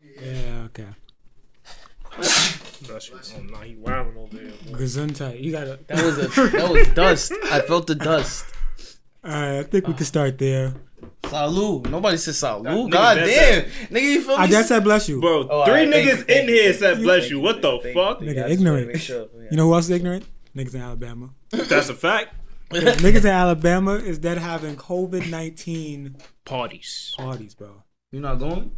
Yeah, okay. That shit- oh, nah, he wilding over there. boy. Gesundheit. You gotta. That was a that was dust. I felt the dust. Alright, I think we can start there. Salud. Nobody said salud. nigga, God that's damn. Nigga, you feel me? I guess I bless you. Bro, Oh, three alright, thank niggas you, in you, here thank said you, bless you. you, What the thank fuck? Nigga, I just wanna ignorant. sure, yeah. You know who else is ignorant? Niggas in Alabama. That's a fact. Niggas in Alabama is dead having COVID nineteen Parties. parties, bro. You not going?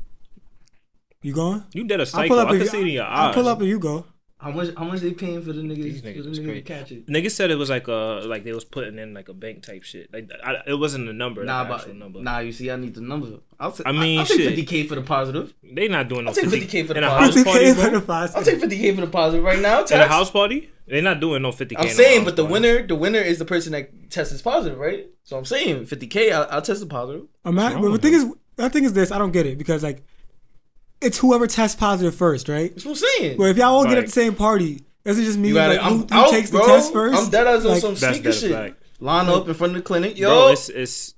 You going? You did a I'll cycle. pull up I can you- see it in your eyes. I'll pull up if you go. How much? How much they paying for the niggas? These for niggas the is niggas to crazy. catch it? Niggas said it was like a like they was putting in like a bank type shit. Like I, it wasn't a number. Nah, like but number. nah. You see, I need the number. I'll t- I mean, I'll take fifty k for the positive. They not doing no I'll take 50 50K for the in a party. house party, bro. I'll take fifty k for the positive right now. In a house party, they're not doing no fifty k. I'm saying, but the winner, the winner is the person that tests positive, right? So I'm saying, 50k, I'll, I'll test the positive. I'm not, but the thing is, the thing is this. I don't get it because like, it's whoever tests positive first, right? That's what I'm saying. Well, if y'all all get at the same party, doesn't it just mean you got like who, I'm who out, takes the test first? I'm dead as on some That's sneaker shit. fact. Line up in front of the clinic, yo. Bro, it's it's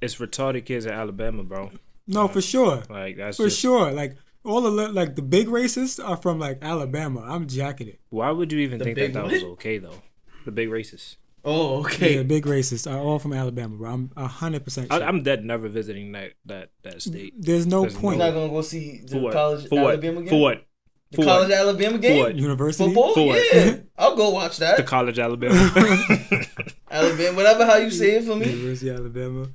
it's retarded kids in Alabama, bro. No, for sure, Like that's for just, sure. Like all the like the big racists are from like Alabama. I'm jacking it. Why would you even The think big that that was okay though? The big racist. Oh, okay. Yeah, big racists are all from Alabama, bro. I'm hundred percent. I, sure. I'm dead never visiting that that that state. There's no There's point. You're not gonna go see the For college For what? Alabama game? For what? The For college what? Alabama game? what? University. Football? For what? Yeah. I'll go watch that. The college Alabama. Alabama, whatever how you say it for me. University of Alabama.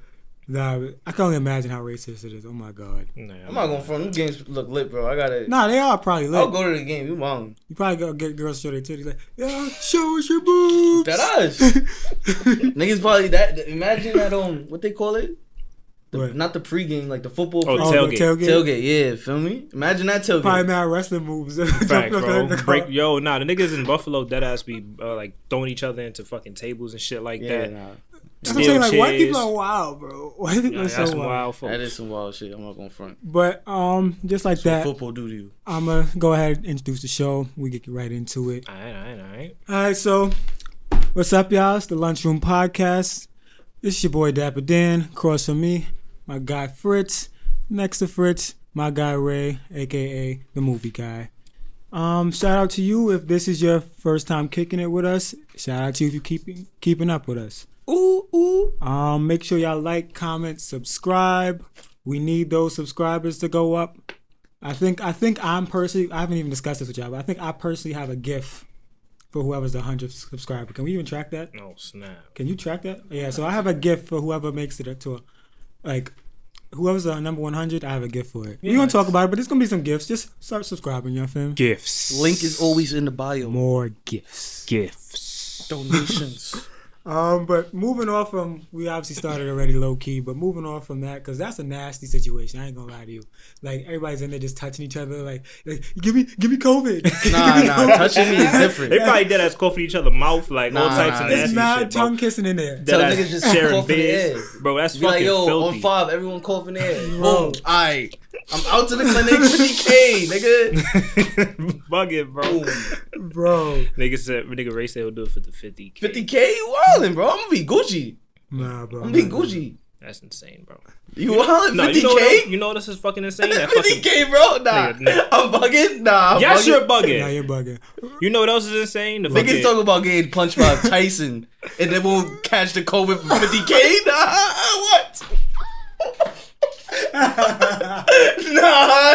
Nah, I can only imagine how racist it is. Oh my god. Nah, I'm not going front. Them games look lit, bro. I gotta. Nah, they are probably lit. I'll go to the game. You wrong. You probably go get girls show their titties like, yeah, show us your boobs. That us. Niggas probably that. Imagine that um, what they call it? The, What? not the pregame, like the football Oh, pre- Oh, the tailgate. tailgate. tailgate. Yeah, feel me? Imagine that tailgate. Probably mad wrestling moves. Facts, Jumping up bro. in the car. Break, yo, nah, the niggas in Buffalo dead ass be uh, like throwing each other into fucking tables and shit like yeah, that. nah. That's what I'm saying. Like white people are wild, bro. White people Nah, are that's so some wild. wild folks. That is some wild shit. I'm not gonna front. But um, just like that, Football do to you. I'm gonna go ahead and introduce the show. We get right into it. Alright, alright, alright. All right, so what's up, y'all? It's the Lunchroom Podcast. This is your boy Dapper Dan. Across from me, my guy Fritz. Next to Fritz, my guy Ray, aka the movie guy. Um, shout out to you if this is your first time kicking it with us. Shout out to you if you keeping keeping up with us. Ooh, ooh. Um, make sure y'all like, comment, subscribe. We need those subscribers to go up. I think I think I'm personally I haven't even discussed this with y'all, but I think I personally have a gift for whoever's the hundredth subscriber. Can we even track that? Oh snap. Can you track that? Yeah, so I have a gift for whoever makes it to a like whoever's the number one hundred, I have a gift for it. We're gonna talk about it, but it's gonna be some gifts. Just start subscribing, you know what I'm saying? Gifts. Link is always in the bio. More gifts. gifts. Donations. Um, but moving off from, we obviously started already low key, but moving off from that, because that's a nasty situation. I ain't gonna lie to you. Like everybody's in there just touching each other, like, like give me, give me COVID. nah, nah. Touching me is different. They probably dead ass coughing each other mouth like all types nah, of it's It's nasty mad shit, bro. tongue kissing in there. Tell niggas just sharing cough in the beers. air. Bro, that's Be like, fucking yo, filthy. on five, everyone coughing in the air. Bro. Boom. Alright. I'm out to the clinic, 50k, nigga. Bugging, bro. Boom. Bro, Nigga said, nigga Ray said he'll do it for the 50k. 50k, you wildin', bro. I'm gonna be Gucci. nah, bro. I'm gonna be nah, Gucci. That's insane, bro. You wildin', 50k? You know what? You know this is fucking insane. That fucking, 50k, bro? Nah. Nigga, nigga. I'm bugging? Nah. I'm yes, bugging. you're bugging. Nah, you're bugging. You know what else is insane? The Niggas fucking, talk about getting punched by Tyson and then we'll catch the COVID for 50k? Nah, what? nah,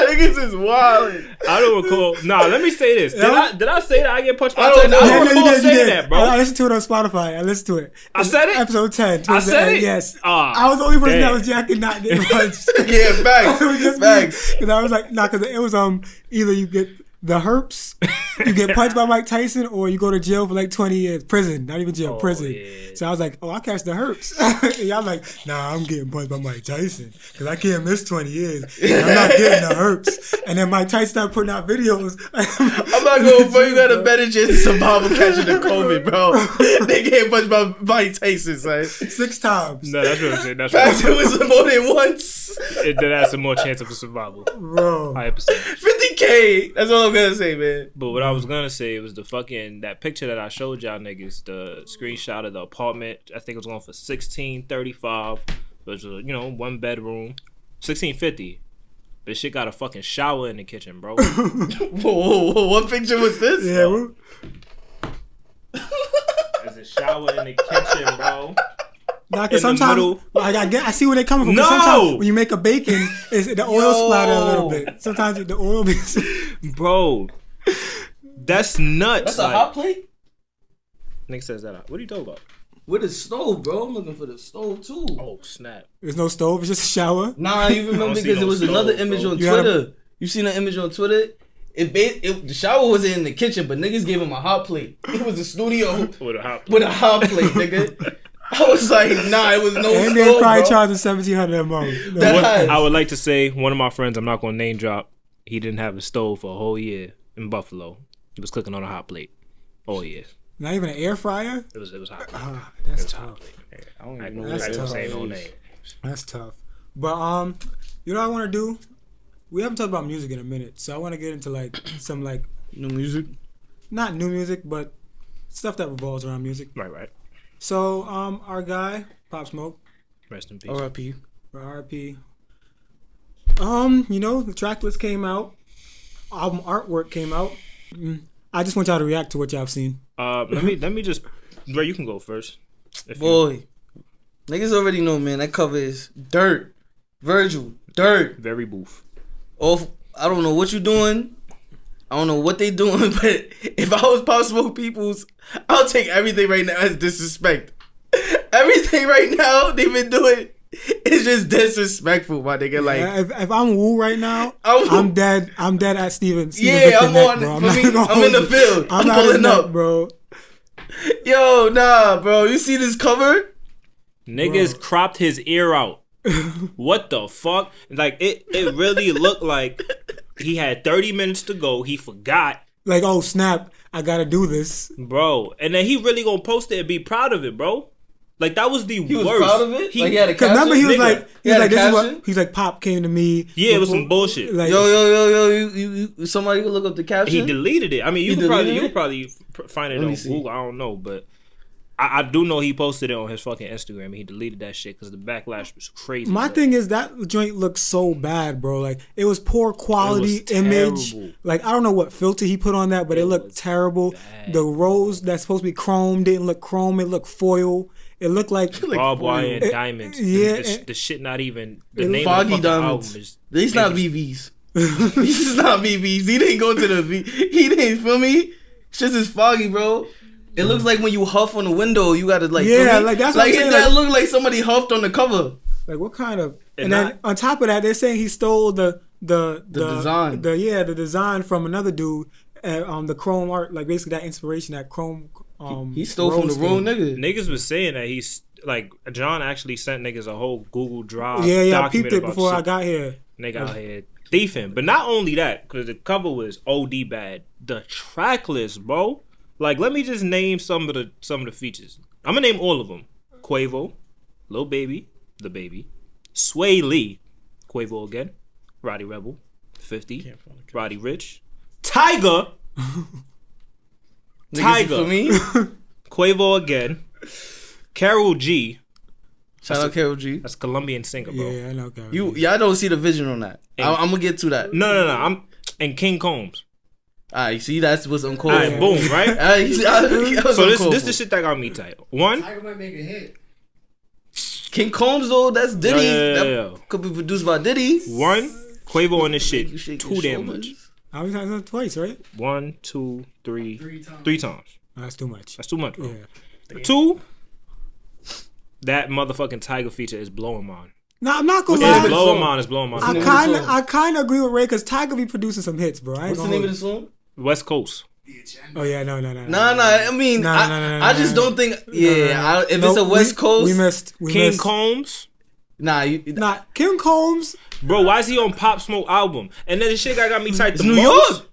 niggas is wild. I don't recall. Nah, let me say this. Did Yeah. I did I say that I get punched by I don't Tyson? know. I don't no, recall did, you saying did. that, bro. I, I listened to it on Spotify. I listened to it. I said it? Episode 10. I said end, it? Yes. Ah, I was the only person that was jacking not getting punched. Yeah, facts. it was just Facts. Because I was like, nah, because it was um either you get the herps. You get punched by Mike Tyson, or you go to jail for like twenty years, prison, not even jail, Oh, prison. yeah. So I was like, oh, I catch the herps. and y'all like, nah, I'm getting punched by Mike Tyson because I can't miss twenty years. And I'm not getting the herps. And then Mike Tyson started putting out videos. I'm not going for you. Got a better chance of survival catching the COVID, bro. they get punched by Mike Tyson, son. six times, No, that's what I'm saying. That's Facts, what it was more than once. it, that has some more chance of survival. bro. Higher percent. 50k. That's all I'm gonna say, man. But what I was gonna say was the fucking that picture that I showed y'all niggas, the screenshot of the apartment. I think it was going for sixteen thirty five, which was you know one bedroom, sixteen fifty. But shit got a fucking shower in the kitchen, bro. Whoa, whoa, whoa, what picture was this? Yeah, we- There's a shower in the kitchen, bro. Nah, cause sometimes middle. like I get, I see where they're coming from. 'cause No! sometimes when you make a bacon, it's, the oil Yo. splatter a little bit. Sometimes the oil be. Bro, that's nuts. That's a like, hot plate? Nick says that. Out. What are you talking about? With a stove, bro. I'm looking for the stove too. Oh snap! There's no stove. It's just a shower. Nah, you remember because no it was stove, another image bro. on You had a- Twitter. You seen the image on Twitter? It, ba- it the shower was in the kitchen, but niggas gave him a hot plate. It was a studio With a hot. plate. with a hot plate, nigga. I was like, nah, it was no And they probably bro. charging seventeen hundred a month. No. What- I would like to say one of my friends. I'm not gonna name drop. He didn't have a stove for a whole year in Buffalo. He was cooking on a hot plate. Oh yeah, Not even an air fryer. it was it was hot. Ah, that's tough. I don't even know. That's I tough. say no name. That's tough. But um, you know what I want to do? We haven't talked about music in a minute, so I want to get into like some like new music. not new music, but stuff that revolves around music. Right, right. So um, our guy Pop Smoke, Rest in peace. R.I.P. for RP. Um, you know the track list came out, album artwork came out. Mm. I just want y'all to react to what y'all have seen. Uh, let me let me just. Ray, you can go first. If you- Boy, niggas already know, man. That cover is dirt. Virgil, dirt. very boof. Off. I don't know what you're doing. I don't know what they doing, but if I was Pop Smoke Peoples, I'll take everything right now as disrespect. Everything right now they've been doing is just disrespectful, my nigga. Like, if, if I'm Wu right now, I'm- I'm, dead. I'm dead at Steven. Steven Yeah, I'm neck, on- bro. for not me, gonna I'm in the field. I'm, I'm not his pulling neck, up. bro. yo, nah, bro. You see this cover? Niggas cropped his ear out. what the fuck? Like it, it really looked like he had 30 minutes to go. He forgot, Like, oh snap, I gotta do this. bro. And then he really gonna post it and be proud of it, bro. Like that was the He was worst. proud of it. like he had a Cause caption. remember he was nigga. like, He he was had like, a this is caption? what he's like. Pop came to me. Yeah, it was some bullshit. Like, yo, yo, yo, yo. You, you, you, somebody look up the caption. he deleted it. I mean, you could probably deleted you it? could probably find it Let on. Google. I don't know, but I, I do know he posted it on his fucking Instagram. and He deleted that shit because the backlash was crazy. My bro. thing is that joint looks so bad, bro. Like it was poor quality was image. terrible. Like I don't know what filter he put on that, but it, It looked terrible. bad, the rose that's supposed to be chrome didn't look chrome. It looked foil. It looked like barbed wire and It- diamonds. yeah, the, the, the shit not even the it- name Foggy of the diamonds. album is. These not VVs. These is not VVs. He didn't go to the V. He didn't feel me. Shit is foggy, bro. It looks like when you huff on the window, you gotta like. Yeah, me? like, that's what like I'm saying, it, that like- look like somebody huffed on the cover. like what kind of? And, And then not- on top of that, they're saying he stole the the The design. The yeah, the design from another dude. Uh, um, the chrome art, like basically that inspiration, that chrome. Um, He stole from the rose wrong thing. nigga. Niggas was saying that he's like John actually sent niggas a whole Google Drive. Yeah, yeah, I peeped it about before I got here. Nigga out here thiefing. But not only that, because the cover was OD bad. The track list, bro. Like, let me just name some of the some of the features. I'm gonna name all of them. Quavo, Lil Baby, The Baby, Swae Lee, Quavo again, Rowdy Rebel, 50, Roddy Ricch, Tyga, Tyga. For me. Quavo again, Karol G. Shout out Karol G. That's Colombian singer, bro. Yeah, I know. Gary. You y'all don't see the vision on that. I, And- I'm gonna get to that. No, no, no. I'm and King Combs. All right, see that's what's uncalled. All right, boom, right? All right, see, I, that So this uncalled this for. the shit that got me tight. One, Tyga might make a hit. King Combs though. That's Diddy. Yeah, yeah, that yeah, yeah. could be produced by Diddy. one, Quavo on this shit shake too damn shoulders. much. How many times? Done Twice, right? One, two, three, Three times. three times. That's too much. That's too much, bro. Yeah. Two, that motherfucking Tyga feature is blowing mine. Now I'm not gonna What's the It's of the lie. blowing mine. It's blowing What's I the mine. name of the kind of? I kind of agree with Ray because Tyga be producing some hits, bro. I What's the name of the song? West Coast. Oh yeah, no, no, no. Nah, nah. I mean, Nah, I, nah, nah, nah, I just don't think. No, Yeah, no, no. I, if Nope, it's a West we- Coast, we missed. We King missed. Combs. nah. You, Nah, Kim Combs. Bro, why is he on Pop Smoke album? And then the shit that got me tight the New most. York,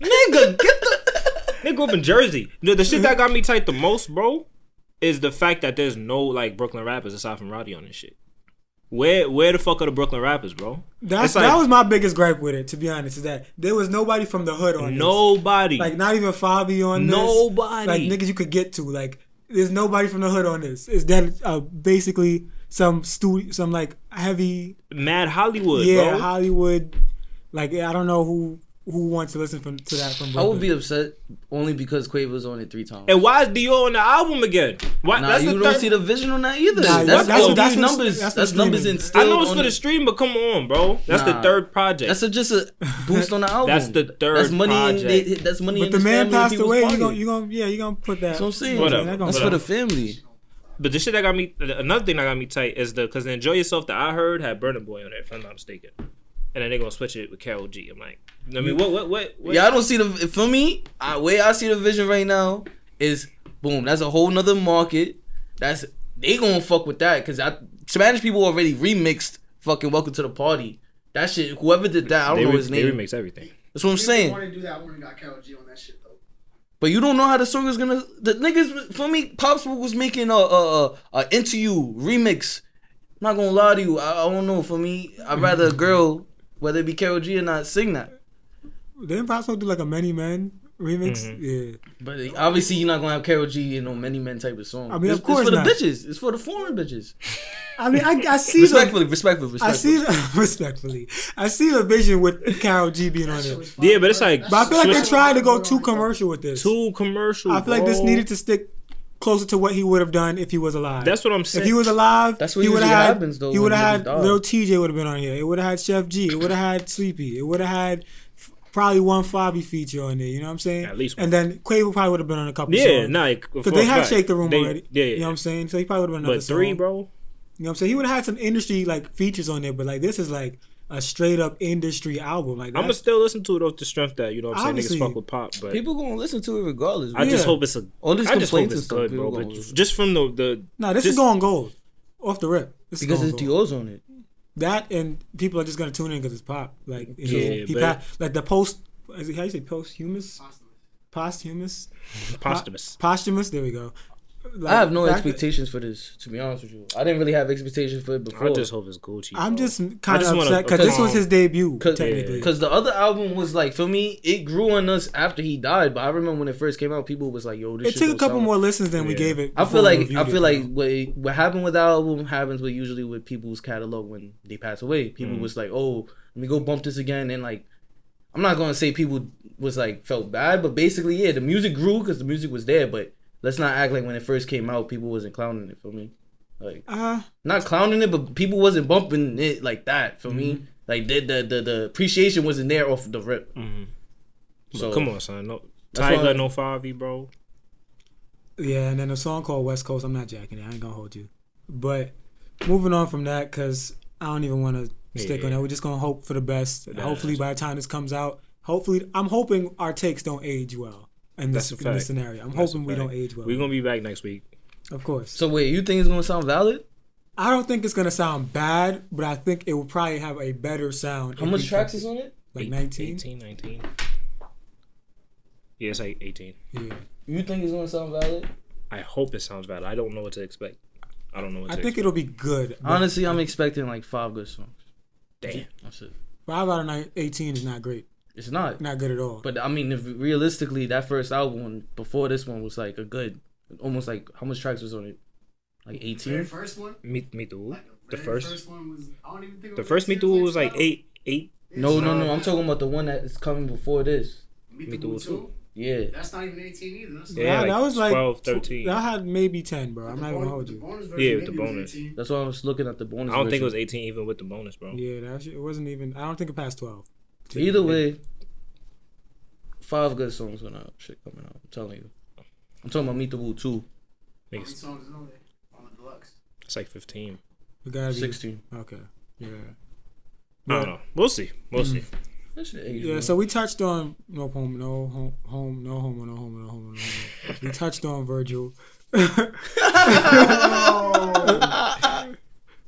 nigga, get the. They grew up in Jersey. The, the shit that got me tight the most, bro, is the fact that there's no like Brooklyn rappers aside from Roddy on this shit. Where where the fuck are the Brooklyn rappers, bro? That's like- that was my biggest gripe with it. To be honest, is that there was nobody from the hood on this. Nobody. Like not even Fabi on this. Nobody. Like niggas you could get to. Like there's nobody from the hood on this. Is that uh, basically some stu some like heavy Mad Hollywood, yeah bro. Hollywood. Like I don't know who who wants to listen from to that from. I would be upset only because Quavo's on it three times. and why is Dior on the album again? Why? Nah, that's you don't third- see the vision on that either. Nah, that's that's- that's, what- that's numbers. that's That's, numbers in I know it's for the it. stream, but come on, bro. That's the third project. That's a, just a boost on the album. That's the third That's money. In, project. they, that's money. But in the his man family and passed away. You pocket. gonna you gonna yeah you gonna put that. That's what I'm saying. Whatever. That's for the family. But the shit that got me, another thing that got me tight is the because Enjoy Yourself that I heard had Burna Boy on it, if I'm not mistaken. And then they're gonna switch it with Karol G. I'm like, I mean, what, what, what? what Yeah, I don't see the for me. I, way I see the vision right now is boom. That's a whole nother market. That's they gonna fuck with that because I Spanish people already remixed fucking Welcome to the Party. That shit. Whoever did that, I don't they, know re- his they name. remix everything. That's what I'm I saying. want to do that. I want to got Karol G on that shit though. But you don't know how the song is gonna. The niggas for me, Pop Smoke was making a a, a, a into you remix. I'm not gonna lie to you. I, I don't know. For me, I'd rather a girl, whether it be Karol G or not, sing that. Didn't Possible do like a Many Men remix? Mhm. Yeah. But obviously, you're not gonna have Karol G in no many men type of song. I mean, it's, of course it's for not. the bitches. It's for the foreign bitches. I mean, I, I see the Respectfully, respectfully, I see the, respectfully. I see the vision with Karol G being on That it. Yeah, but it's like- But I feel like they're trying to go too commercial with this. Too commercial. I feel like this needed to stick closer to what he would have done if he was alive. That's what I'm saying. if he was alive, That's what he would usually have had. happens, though, he would have had Lil Tjay would have been on here. It would have had Sheff G. It would have had Sleepy. It would have had probably one Fabi feature on there. You know what I'm saying? At least one. And then Quavo probably would have been on a couple. yeah, songs. nah, Because they have Shake the Room they, already. Yeah, yeah. You know what I'm saying? So he probably would have been another but three, song. bro. You know what I'm saying? He would have had some industry like features on there, but like this is like a straight up industry album. Like I'm gonna still listen to it off the strength that you know what I'm saying Obviously. niggas fuck with pop, but People gonna listen to it regardless. I just Yeah. hope it's a. All these I just hope complaints and it's good, bro. But just from the the Nah, this just, is going gold. Off the rip. This because going it's gold. Dior's on it. That and people are just gonna tune in because it's pop. Like Yeah, he, he but- pa- like the post. Is it, how you say posthumous? Posthumous. Posthumous. posthumous. Posthumous. There we go. Like, I have no fact- expectations for this. To be honest with you, I didn't really have expectations for it before. I just hope it's Gucci. I'm just I kind just of wanna- upset because this was his debut. Cause, technically, Because the other album was like for me, it grew on us after he died. But I remember when it first came out, people was like, "Yo, this." it shit took a couple sound- more listens than we gave it. I feel like reviewed I it, feel like what what happened with the album happens with usually with people's catalog when they pass away. People Mm. was like, "Oh, let me go bump this again," and like, I'm not gonna say people was like felt bad, but basically, yeah, the music grew because the music was there. But let's not act like when it first came out, people wasn't clowning it for me. Like, Uh, not clowning it, but people wasn't bumping it like that for Mm-hmm. me. Like the, the the the appreciation wasn't there off the rip. Mhm. But So come on, son. No Tyga, why- no five E, bro. yeah, and then a song called West Coast. I'm not jacking it. I ain't gonna hold you. But moving on from that, because I don't even want to stick Yeah. on that. We're just gonna hope for the best. Yeah, hopefully, by the time this comes out, hopefully, I'm hoping our takes don't age well. In this, That's a in this scenario, I'm That's hoping we don't age well. We're gonna be back next week. of course. so wait, you think it's gonna sound valid? I don't think it's gonna sound bad, but I think it will probably have a better sound. How if much tracks is on it? Like Eight- 19. 18, 19. Yeah, it's like 18. Yeah, You think it's gonna sound valid? I hope it sounds valid. I don't know what to expect. I don't know what to expect. I to think expect. it'll be good. Honestly, I'm expecting like five good songs. Damn. That's it. five out of nine, 18 is not great. It's not. Not good at all. But I mean, if realistically, that first album before this one was like a good, almost like how much tracks was on it? Like Very 18. first one. Meet Meet the Woo. Like, The very first, one was. I don't even think. the first Meet the Woo was like 12. eight, eight. No, no, no. I'm talking about the one that is coming before this. Meet Meet the the Woo Woo two. Yeah. That's not even 18 either. That's Yeah, like that was like 12, 13. That had maybe 10, bro. I'm the not even gonna hold the you. bonus Yeah, with the bonus. That's why I was looking at the bonus. I don't think it was 18 even with the bonus, bro. Yeah, that shit, it wasn't even. I don't think it passed 12. Either way, five good songs on that shit coming out. I'm telling you. I'm talking about Meet the Woo too. How many songs is on there? On the deluxe. it's like 15. It gotta be 16. Okay. Yeah. I don't know. We'll see. We'll see. Mm. That shit age, Yeah, bro. so we touched on no home, no home, home, no home, no home, no home, no home. we touched on Virgil,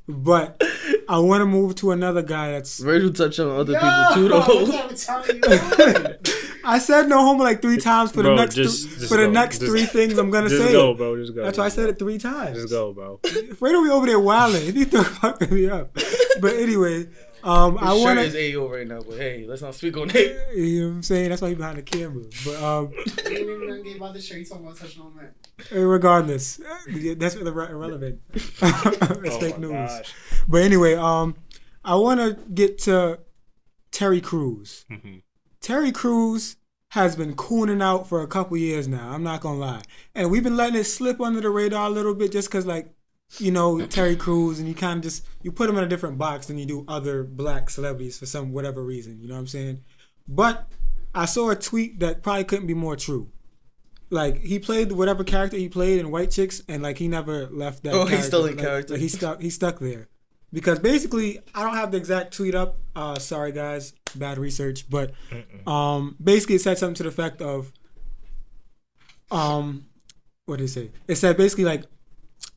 but I want to move to another guy that's. Virgil touched on other Yo, people too, though. type of time you on? I said no homo like three times for the next just- th- just for the go. next Just- three things I'm gonna Just say. go, bro. Just go. That's why I said it three times. Just go, bro. Fredo we over there wilding. He threw fucking me up. But anyway, um, I His want shirt to. is AO right now, but hey, let's not speak on it. You know what I'm saying? That's why he behind the camera. But um, You ain't even done gave out the shirt. You talking about touching on that? Regardless, that's irre- irrelevant. it's Oh fake news. gosh. But anyway, um, I want to get to Terry Crews. Mhm. Terry Crews has been cooning out for a couple years now. I'm not gonna lie, and we've been letting it slip under the radar a little bit, just cause like, you know, Terry Crews, and you kind of just you put him in a different box than you do other black celebrities for some whatever reason. You know what I'm saying? But I saw a tweet that probably couldn't be more true. Like he played whatever character he played in White Chicks, and like he never left that. Oh, he's still in Like- character. Like, he stuck. He stuck there because basically I don't have the exact tweet up. Uh, sorry guys, bad research, but um, basically it said something to the effect of, um, what did it say? It said basically like,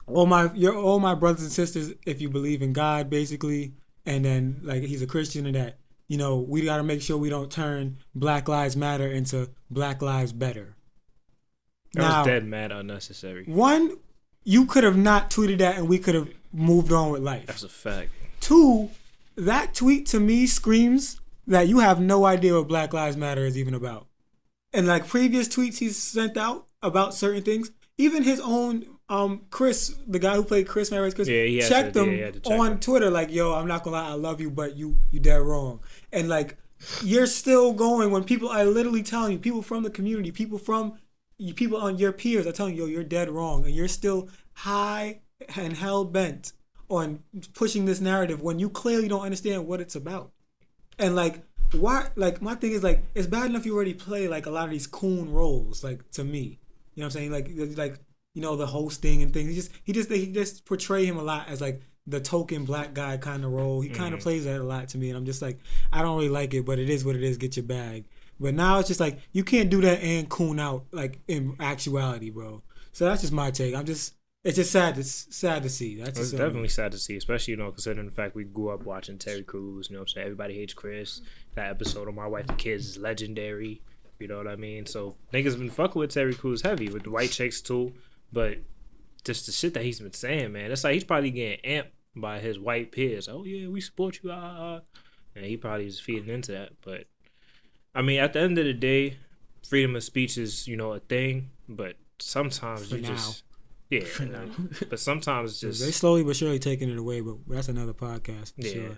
all my you're all my brothers and sisters if you believe in God, basically, and then like he's a Christian and that you know we got to make sure we don't turn Black Lives Matter into Black Lives Better. That Now- was dead mad unnecessary. One, you could have not tweeted that and we could have moved on with life. That's a fact. Two, that tweet to me screams that you have no idea what Black Lives Matter is even about. And like previous tweets he's sent out about certain things, even his own um Chris, the guy who played Chris Marys Chris, Yeah, checked to- yeah, him he check on him. Twitter like, "Yo, I'm not gonna lie, I love you, but you you dead wrong." And like, you're still going when people are literally telling you, people from the community, people from you, people on your peers are telling you, "Yo, you're dead wrong," and you're still high and hell bent on pushing this narrative when you clearly don't understand what it's about. And like, why? Like, my thing is like, it's bad enough you already play like a lot of these coon roles. Like to me, you know what I'm saying? Like, like you know the hosting and things. He just he just he just portray him a lot as like the token black guy kind of role. He kind of mm. plays that a lot to me, and I'm just like, I don't really like it, but it is what it is. Get your bag. But now it's just like you can't do that and coon out like in actuality, bro. So that's just my take. I'm just it's just sad. It's sad to see. That's It's definitely sad to see, especially you know considering the fact we grew up watching Terry Crews. You know what I'm saying? Everybody hates Chris. That episode of My Wife and Kids is legendary. You know what I mean? So niggas been fucking with Terry Crews heavy with the white chicks too, but just the shit that he's been saying, man. It's like he's probably getting amped by his white peers. Oh yeah, we support you, ah, ah, ah. and he probably is feeding into that. But I mean, at the end of the day, freedom of speech is you know a thing, but sometimes For you now. just yeah, but sometimes just They slowly but surely taking it away, but that's another podcast for Yeah. sure.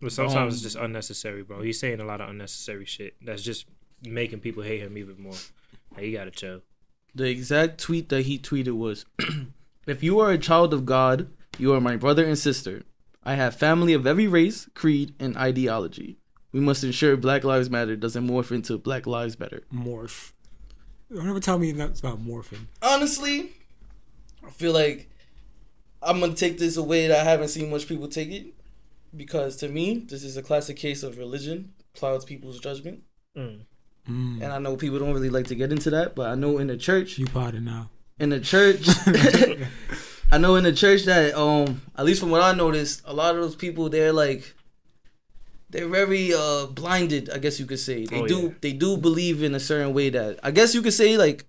But sometimes Um, it's just unnecessary, bro. He's saying a lot of unnecessary shit that's just making people hate him even more. Like, you gotta chill. The exact tweet that he tweeted was If you are a child of God, you are my brother and sister. I have family of every race, creed, and ideology. We must ensure Black Lives Matter doesn't morph into Black Lives Better. Morph. Don't ever tell me that's about morphing. Honestly, I feel like I'm gonna take this away that I haven't seen much people take it. Because to me, this is a classic case of religion clouds people's judgment. Mm. Mm. And I know people don't really like to get into that, but I know in the church, You potted now. in the church I know in the church that um at least from what I noticed, a lot of those people they're like they're very uh blinded, I guess you could say. They Oh, do yeah. they do believe in a certain way that I guess you could say like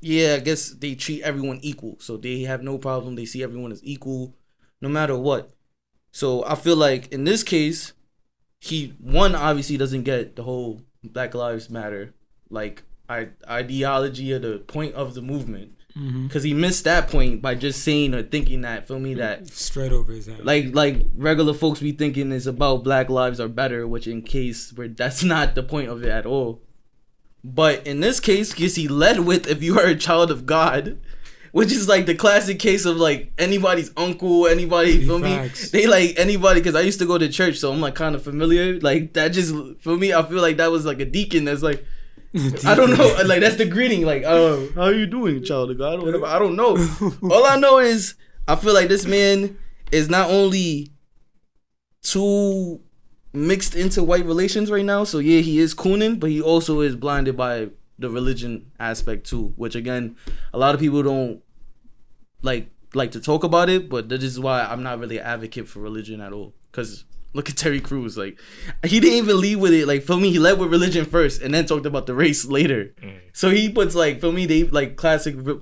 yeah, I guess they treat everyone equal. So they have no problem. They see everyone as equal no matter what. So I feel like in this case, he one obviously doesn't get the whole Black Lives Matter like I, ideology or the point of the movement Mm-hmm. because he missed that point by just saying or thinking that feel me that Straight over his head. like like regular folks be thinking is about black lives are better which in case where that's not the point of it at all but in this case because he led with if you are a child of god which is like the classic case of like anybody's uncle anybody feel me they like anybody because i used to go to church so i'm like kind of familiar like that just for me i feel like that was like a deacon that's like I don't know. Like that's the greeting. Like, oh, how are you doing, child of God? Whatever. I don't know. All I know is I feel like this man is not only too mixed into white relations right now. So yeah, he is cooning, but he also is blinded by the religion aspect too. Which again, a lot of people don't like like to talk about it. But that is why I'm not really an advocate for religion at all. Cause look at Terry Crews, like he didn't even lead with it. Like for me, he led with religion first, and then talked about the race later. Mm. So he puts like for me, they like classic. re-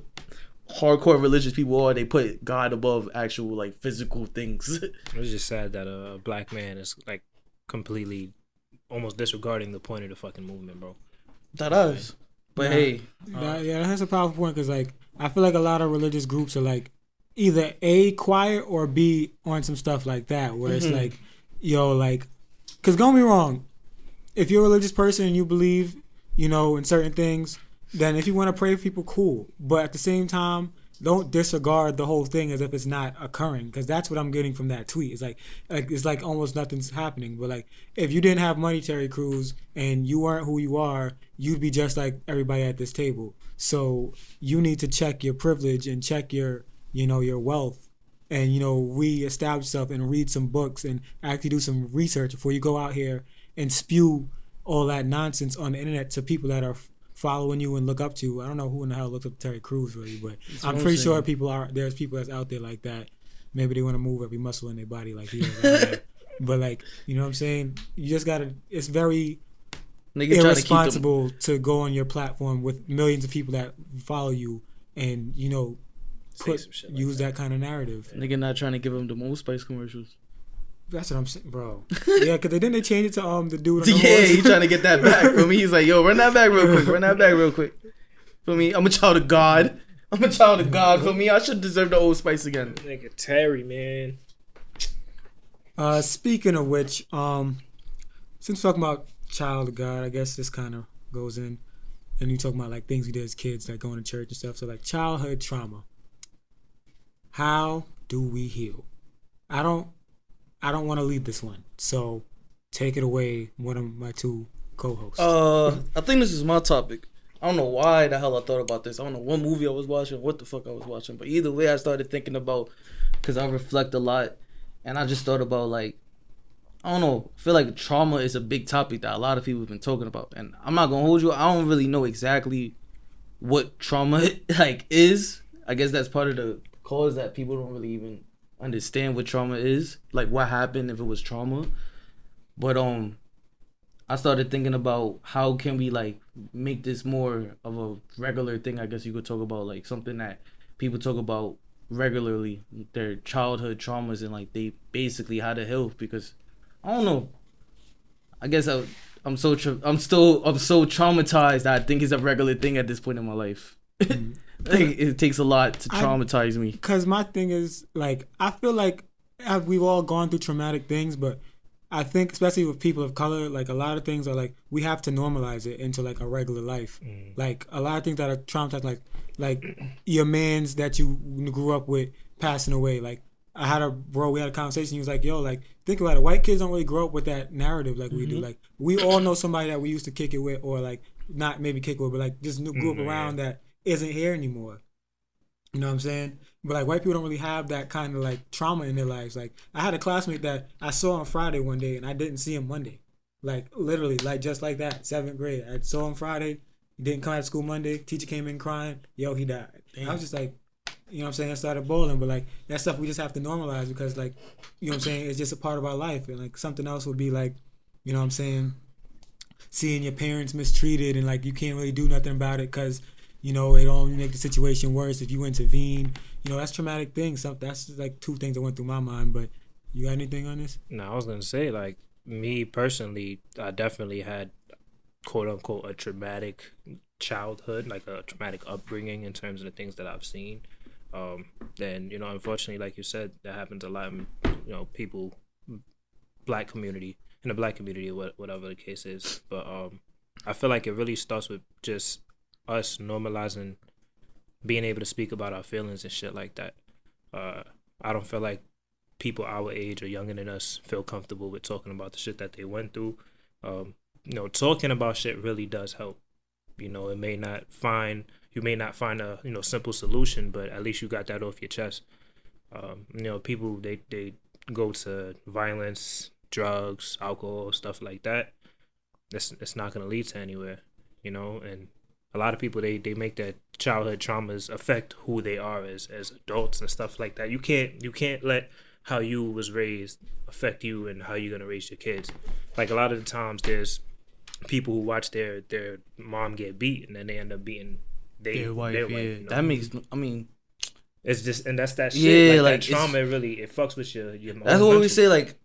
Hardcore religious people are they put God above actual like physical things. It's just sad that a black man is like completely almost disregarding the point of the fucking movement, bro. That that is. But Yeah. hey, That, yeah, that's a powerful point because like I feel like a lot of religious groups are like either a quiet or b on some stuff like that where it's mm-hmm. like yo like because don't be wrong. If you're a religious person and you believe you know in certain things then if you want to pray for people cool. But at the same time don't disregard the whole thing as if it's not occurring because that's what i'm getting from that tweet. It's like, like it's like almost nothing's happening. But like if you didn't have money terry Crews, and you weren't who you are you'd be just like everybody at this table. So you need to check your privilege and check your you know your wealth and you know re-establish yourself and read some books and actually do some research before you go out here and spew all that nonsense on the internet to people that are following you and look up to you. I don't know who in the hell looks up to Terry Crews really, but I'm pretty I'm sure people are there's people that's out there like that. Maybe they want to move every muscle in their body like he but like you know what I'm saying? You just gotta. It's very nigga try to irresponsible to go on your platform with millions of people that follow you and you know put some shit like use that. kind of narrative. Nigga not trying to give him the most spice commercials. That's what I'm saying, bro. yeah, because they didn't they change it to um the dude. On the Yeah, horse? he trying to get that back for me. He's like, yo, run that back real quick. Run that back real quick. For me, I'm a child of God. I'm a child of God. For me, I should deserve the old spice again. Nigga Terry, man. Uh, speaking of which, um, since talking about child of God, I guess this kind of goes in, and you talking about like things we did as kids, like going to church and stuff. So like childhood trauma. How do we heal? I don't, I don't want to lead this one. So take it away, one of my two co-hosts. Uh, I think this is my topic. I don't know why the hell I thought about this. I don't know what movie I was watching, what the fuck I was watching, but either way, I started thinking about because I reflect a lot, and I just thought about like I don't know. I feel like trauma is a big topic that a lot of people have been talking about, and I'm not gonna hold you. I don't really know exactly what trauma like is. I guess that's part of the cause that people don't really even understand what trauma is, like what happened if it was trauma. But um, I started thinking about how can we like make this more of a regular thing. I guess you could talk about like something that people talk about regularly, their childhood traumas and like they basically how to heal. Because I don't know. I guess I, I'm so tra- I'm still I'm so traumatized that I think it's a regular thing at this point in my life. like, it takes a lot to I- traumatize me. Because my thing is like I feel like we've all gone through traumatic things, but I think especially with people of color, like a lot of things are like we have to normalize it into like a regular life. Mm. Like a lot of things that are traumatized, like like your man's that you grew up with passing away. Like I had a bro, we had a conversation. He was like, "Yo, like think about it. White kids don't really grow up with that narrative like we do. Mm-hmm. Like we all know somebody that we used to kick it with, or like not maybe kick it with, but like just knew- grew up mm-hmm. around that isn't here anymore. You know what I'm saying? But like white people don't really have that kind of like trauma in their lives. Like I had a classmate that I saw on Friday one day and I didn't see him Monday. Like literally, like just like that, seventh grade. I saw him Friday, he didn't come out of school Monday. Teacher came in crying, yo, he died. I was just like, you know what I'm saying? I started bowling, but like that stuff we just have to normalize because like, you know what I'm saying? It's just a part of our life. And like something else would be like, you know what I'm saying? Seeing your parents mistreated and like you can't really do nothing about it because you know it only make the situation worse if you intervene. You know that's traumatic things. Some that's like two things that went through my mind. But you got anything on this? No, I was gonna say like me personally, I definitely had quote unquote a traumatic childhood, like a traumatic upbringing in terms of the things that I've seen. Um, then you know, unfortunately, like you said, that happens a lot. in, You know, people, black community in the black community, what whatever the case is. But um, I feel like it really starts with just us normalizing being able to speak about our feelings and shit like that. Uh, I don't feel like people our age or younger than us feel comfortable with talking about the shit that they went through. Um, you know, talking about shit really does help. You know, it may not find you may not find a you know simple solution, but at least you got that off your chest. Um, you know, people they they go to violence, drugs, alcohol, stuff like that. It's it's not gonna lead to anywhere, you know. And a lot of people they they make their childhood traumas affect who they are as as adults and stuff like that. You can't you can't let how you was raised affect you and how you're gonna raise your kids. Like a lot of the times, there's people who watch their their mom get beat and then they end up beating they, Their wife, their yeah. you know? That makes. I mean, It's just and that's that shit. Yeah, like, like, that trauma really it fucks with your your. that's what we say. Like,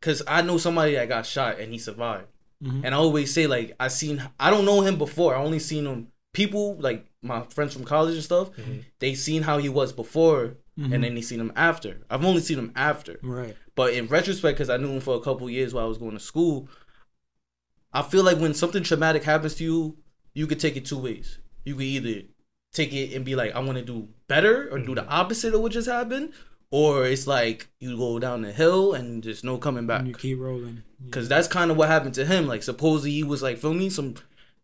cause I know somebody that got shot and he survived, Mhm. and I always say like I seen. I don't know him before. I only seen him. People like my friends from college and stuff. Mhm. They seen how he was before, Mhm. and then they seen him after. I've only seen him after. right. But in retrospect, because I knew him for a couple years while I was going to school, I feel like when something traumatic happens to you, you could take it two ways. You could either take it and be like, I want to do better or do the opposite of what just happened, or it's like you go down the hill and there's no coming back. And you keep rolling. Because that's kind of what happened to him. Like, supposedly he was like, feel me, some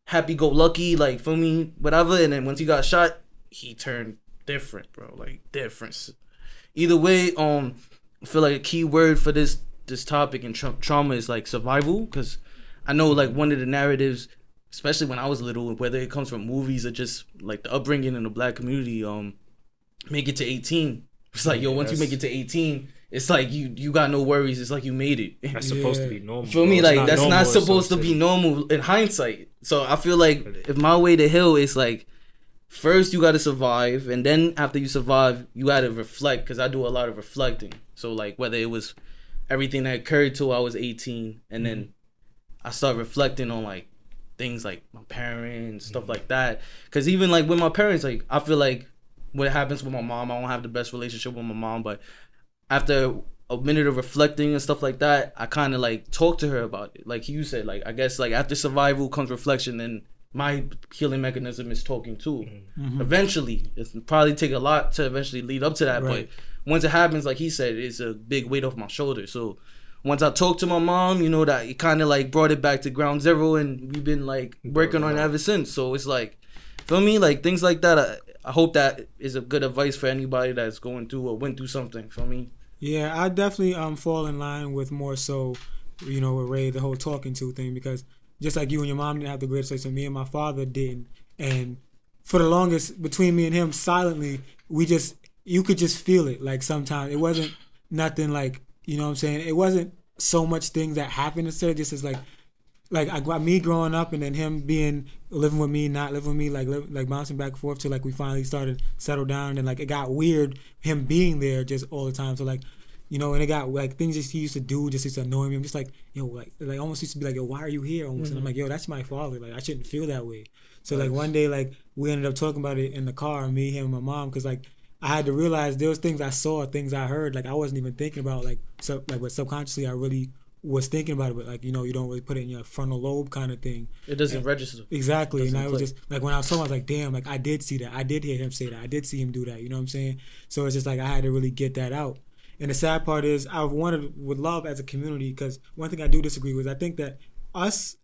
happy go lucky, like, feel me, whatever. And then once he got shot, he turned different, bro. Like, different. Either way, um, I feel like a key word for this this topic and tra- trauma is like survival. Because I know, like, one of the narratives, especially when I was little, whether it comes from movies or just like the upbringing in the black community, um, make it to 18. It's like, yo, once you make it to 18, it's like you you got no worries. It's like you made it. That's supposed to be normal. Feel bro. me? It's Like that's not supposed to be normal in hindsight. So I feel like if my way to heal is like first you got to survive, and then after you survive, you got to reflect. Because I do a lot of reflecting. So like whether it was everything that occurred till I was eighteen, and then I start reflecting on like things like my parents, stuff mm-hmm. like that. Because even like with my parents, like I feel like what happens with my mom, I don't have the best relationship with my mom, but after a minute of reflecting and stuff like that, I kind of like talk to her about it. Like you said, like I guess like after survival comes reflection, and my healing mechanism is talking too. Mhm. Eventually, it's probably take a lot to eventually lead up to that, Right. but once it happens, like he said, it's a big weight off my shoulders. So once I talked to my mom, you know that it kind of like brought it back to ground zero, and we've been like working on it ever since. So it's like, feel me, like things like that. I, I hope that is a good advice for anybody that's going through or went through something. Feel me? Yeah, I definitely um fall in line with more so, you know, with Ray the whole talking to thing because just like you and your mom didn't have the greatest relationship, me and my father didn't, and for the longest between me and him, silently, we just you could just feel it. Like sometimes it wasn't nothing like you know what I'm saying. It wasn't so much things that happened instead. Just as like like I got me growing up and then him being living with me, not living with me, like live, like bouncing back and forth till like we finally started settle down and like it got weird him being there just all the time. So like, you know, and it got like things just he used to do just used to annoy me. I'm just like, yo, like like almost used to be like, yo, why are you here? Almost, and I'm mm-hmm. like, yo, that's my father. Like I shouldn't feel that way. So like one day like we ended up talking about it in the car, me, him, and my mom, because like I had to realize there was things I saw, things I heard, like I wasn't even thinking about, like so like but subconsciously I really was thinking about it, but like you know you don't really put it in your frontal lobe kind of thing. It doesn't register. Exactly, and Doesn't I was click. just like when I was talking, I was like, damn, like I did see that, I did hear him say that, I did see him do that. You know what I'm saying? So it's just like I had to really get that out. And the sad part is, I wanted would love as a community because one thing I do disagree with, I think that us,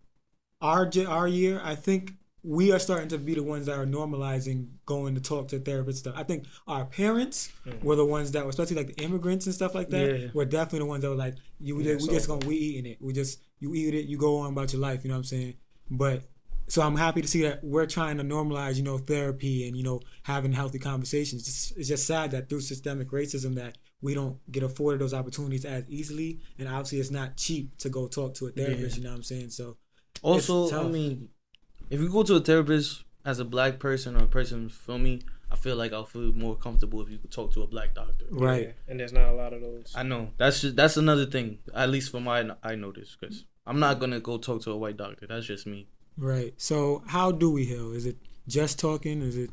our our year, I think we are starting to be the ones that are normalizing going to talk to therapists. Stuff. I think our parents mm. were the ones that were, especially like the immigrants and stuff like that, Yeah. were definitely the ones that were like, you, we, Yeah, we just gonna we eating it. We just you eat it, you go on about your life. You know what I'm saying? But so I'm happy to see that we're trying to normalize, you know, therapy and you know having healthy conversations. It's just, it's just sad that through systemic racism that we don't get afforded those opportunities as easily, and obviously it's not cheap to go talk to a therapist. Yeah. You know what I'm saying? So Also, I mean, if you go to a therapist as a black person or a person, feel me, I feel like I'll feel more comfortable if you could talk to a black doctor. right, Yeah, and there's not a lot of those. I know that's just that's another thing. At least for my I noticed because I'm not gonna go talk to a white doctor. That's just me. right. So how do we heal? Is it just talking? Is it?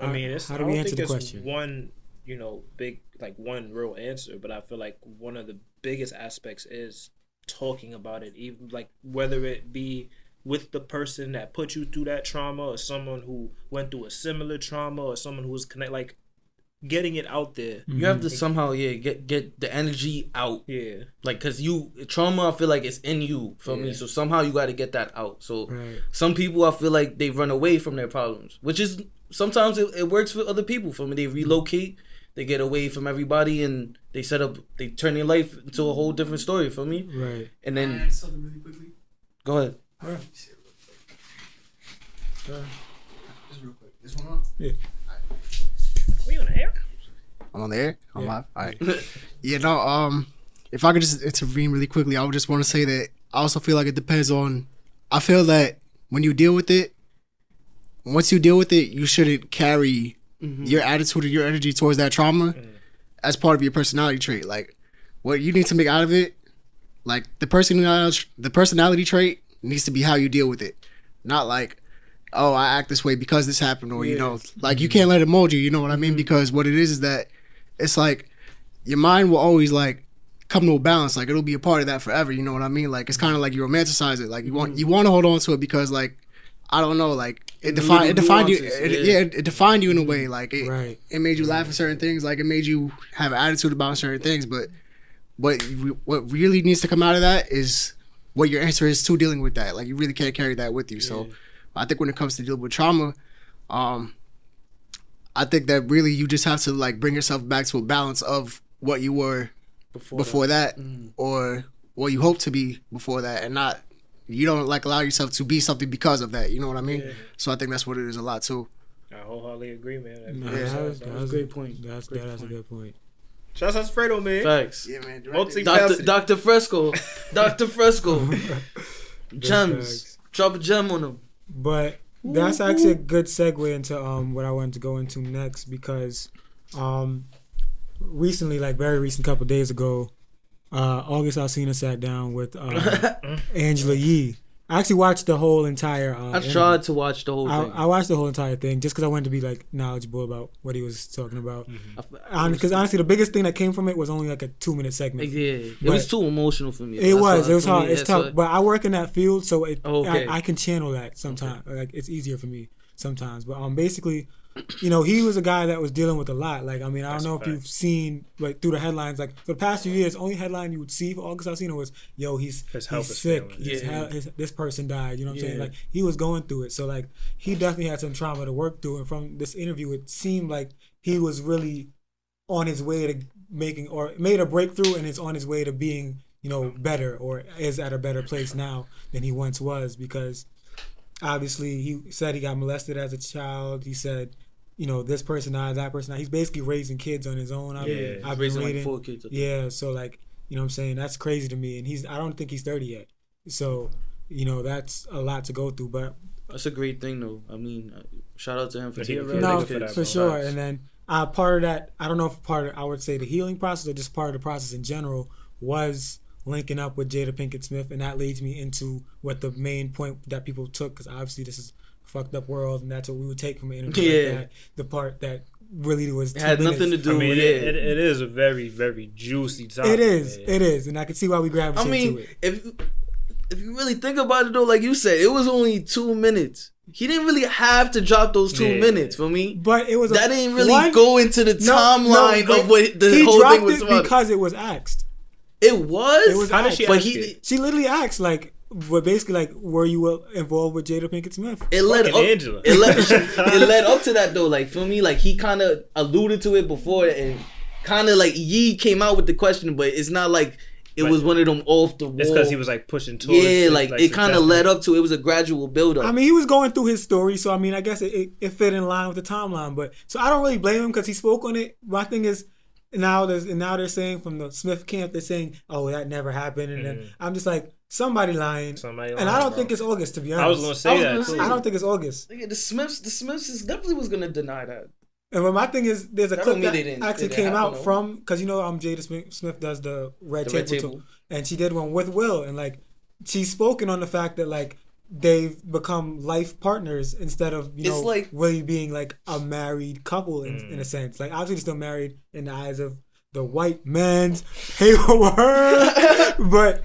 I mean, it's, how do we answer the question? one, you know, big like one real answer, but I feel like one of the biggest aspects is talking about it, even like whether it be with the person that put you through that trauma or someone who went through a similar trauma or someone who was connect like getting it out there. You have to mm-hmm. somehow yeah get get the energy out. Yeah. Like cause you trauma, I feel like it's in you. Feel me? So somehow you got to get that out. So Right. some people, I feel like they run away from their problems, which is sometimes it, it works for other people. For me, they mm-hmm. relocate, they get away from everybody and they set up they turn their life into a whole different story for me. Right. And Can I then add something really quickly? Just real quick. This one on? Yeah. We on the air? I'm on the air. I'm Yeah. live. All right. yeah. No. Um, if I could just intervene really quickly, I would just want to say that I also feel like it depends on. I feel that when you deal with it, once you deal with it, you shouldn't carry your attitude or your energy towards that trauma as part of your personality trait. Like, what you need to make out of it, like the personality, the personality trait needs to be how you deal with it, not like, oh, I act this way because this happened, or you know, like you mm-hmm. can't let it mold you. You know what I mean? Mm-hmm. Because what it is is that it's like your mind will always like come to a balance. Like it'll be a part of that forever. You know what I mean? Like it's kind of like you romanticize it. Like you want mm-hmm. you want to hold on to it because like I don't know, like it defined it Little defined you. It, yeah. yeah, it, it defined you in a way. Like it, Right. it made you laugh at certain things. Like it made you have an attitude about certain things. But what what really needs to come out of that is what your answer is to dealing with that. Like you really can't carry that with you. So I think when it comes to dealing with trauma, um, I think that really you just have to like bring yourself back to a balance of what you were Before, before that, Mm-hmm. or what you hope to be before that, and not you don't like allow yourself to be something because of that. You know what I mean? So I think that's what it is a lot too. I wholeheartedly agree, man. That- No, that- that that- was, that that was was great point. That's Great that's a good point. Shouts out to Fredo, man. Facts. Yeah, man. Multi- Doctor Faceted. Doctor Fresco, Doctor Fresco, gems. Drop a gem on them. But that's actually a good segue into um what I wanted to go into next because um recently, like very recent couple days ago, uh August Alsina sat down with uh, Angela Yee. I actually watched the whole entire. Uh, I interview. tried to watch the whole I, thing. I watched the whole entire thing just because I wanted to be like knowledgeable about what he was talking about. Mm-hmm. Because honestly, the biggest thing that came from it was only like a two minute segment. yeah, it But- was too emotional for me. It That's was. It was hard. me, it's tough. why- But I work in that field, so it, okay. I, I can channel that sometimes. Like it's easier for me sometimes. But um, basically, you know, he was a guy that was dealing with a lot. Like I mean, I That's don't know a if you've seen like through the headlines. Like for the past few years, only headline you would see for August Alsina was, "Yo, he's His health he's is sick. failing. He's Yeah. hel- his, this person died." You know what I'm saying? Like he was going through it. So like he definitely had some trauma to work through. And from this interview, it seemed like he was really on his way to making or made a breakthrough and is on his way to being you know better or is at a better place now than he once was because obviously he said he got molested as a child he said you know this person died that person died. he's basically raising kids on his own I've, Yeah, I've been raising like four kids. Yeah so like you know what I'm saying that's crazy to me and he's I don't think he's 30 yet so you know that's a lot to go through but That's a great thing, though. I mean, uh, shout out to him for But taking a care real no, of for that, for sure. And then uh, part of that, I don't know if part of, I would say the healing process or just part of the process in general was linking up with Jada Pinkett Smith, and that leads me into what the main point that people took, because obviously this is a fucked up world, and that's what we would take from an interview Yeah. like that. The part that really was It had two nothing to do I mean, with it, it. it, it is a very, very juicy topic. It is, man. it is, and I can see why we I gravitate mean, to it. if if you really think about it though, like you said, it was only two minutes. He didn't really have to drop those two Yeah. minutes for me. But it was a- That didn't really one- go into the No, timeline no, of what the he whole dropped thing was it about. because it was asked. it was. It was How did asked. she but ask he. it? She literally asked, like, but basically, like, were you involved with Jada Pinkett Smith? It led Fucking up. Angela. It led. it led up to that though. Like for me, like he kind of alluded to it before, and kind of like Yee came out with the question, but it's not like it Right. was one of them off the wall. It's because he was like pushing towards. yeah, his, like, it kind of led up to. It was a gradual build up. I mean, he was going through his story, so I mean, I guess it, it, it fit in line with the timeline. But so I don't really blame him because he spoke on it. My thing is now there's and now they're saying from the Smith camp they're saying, oh, that never happened, and then mm-hmm. I'm just like somebody lying, Somebody and I don't bro. think it's August to be honest. I was gonna I say was that gonna too. say- I don't think it's August. Nigga, the Smiths, the Smiths is definitely was gonna deny that. And but my thing is, there's a That clip that actually didn't came out though. from because you know um Jada Smith, Smith does the red, The table, Red Table. Talk, and she did one with Will, and like she's spoken on the fact that like they've become life partners instead of you It's know like- Willie being like a married couple in, Mm. in a sense. Like obviously still married in the eyes of the white man's Hayward, but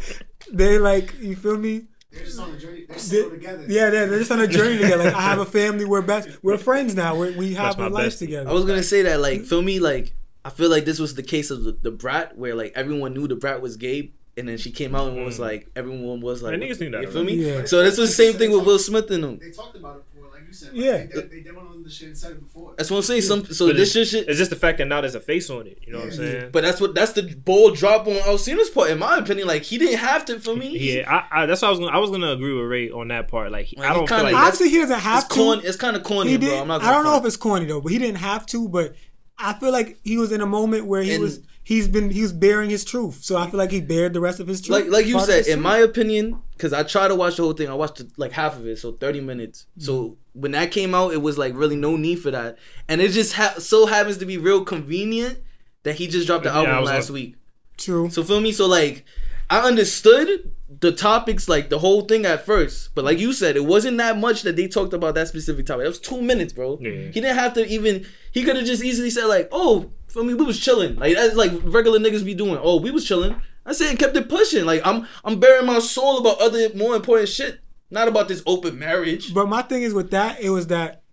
they like you feel me. They're just on the journey. They're still together. Yeah, they're, they're just on a journey together. Like I have a family, we're best, we're friends now. We're, we have That's a life bestie. together. I was gonna say that, like, mm-hmm. feel me, like, I feel like this was the case of the, the brat, where like everyone knew the brat was gay, and then she came out and was mm-hmm. like, everyone was like, Man, niggas knew that you feel me? Yeah. So this was the same thing with Will Smith and them. They talked about it before. Like like you said. Yeah. Like, they, they demoed the shit and said it before. That's what I'm saying. Some so But this shit, shit. It's just the fact that now there's a face on it. You know what I'm saying? But that's what that's the bold drop on Alsina's part, in my opinion. Like he didn't have to for me. Yeah, I, I, that's what I was gonna. I was gonna agree with Ray on that part. Like, Like, I don't feel kinda- like Obviously, he doesn't have it's to. corny. It's kind of corny, he bro. I'm not. I don't know front. if it's corny though, but he didn't have to. But I feel like he was in a moment where he And- was. He's been. He was bearing his truth. So I feel like he bared the rest of his truth. like like you said, in truth. my opinion, because I tried to watch the whole thing. I watched like half of it, so thirty minutes. Mm-hmm. So when that came out, it was like really no need for that, and it just ha- so happens to be real convenient that he just dropped the Yeah, album last gonna- week. True. So feel me? So like I understood the topics, like the whole thing at first, but like you said, it wasn't that much that they talked about that specific topic. It was two minutes, bro. Yeah. He didn't have to even. He could have just easily said like, "Oh, for me, we was chilling." Like that's like regular niggas be doing. Oh, we was chilling. I said kept it pushing. Like I'm I'm bearing my soul about other more important shit, not about this open marriage. But my thing is with that, it was that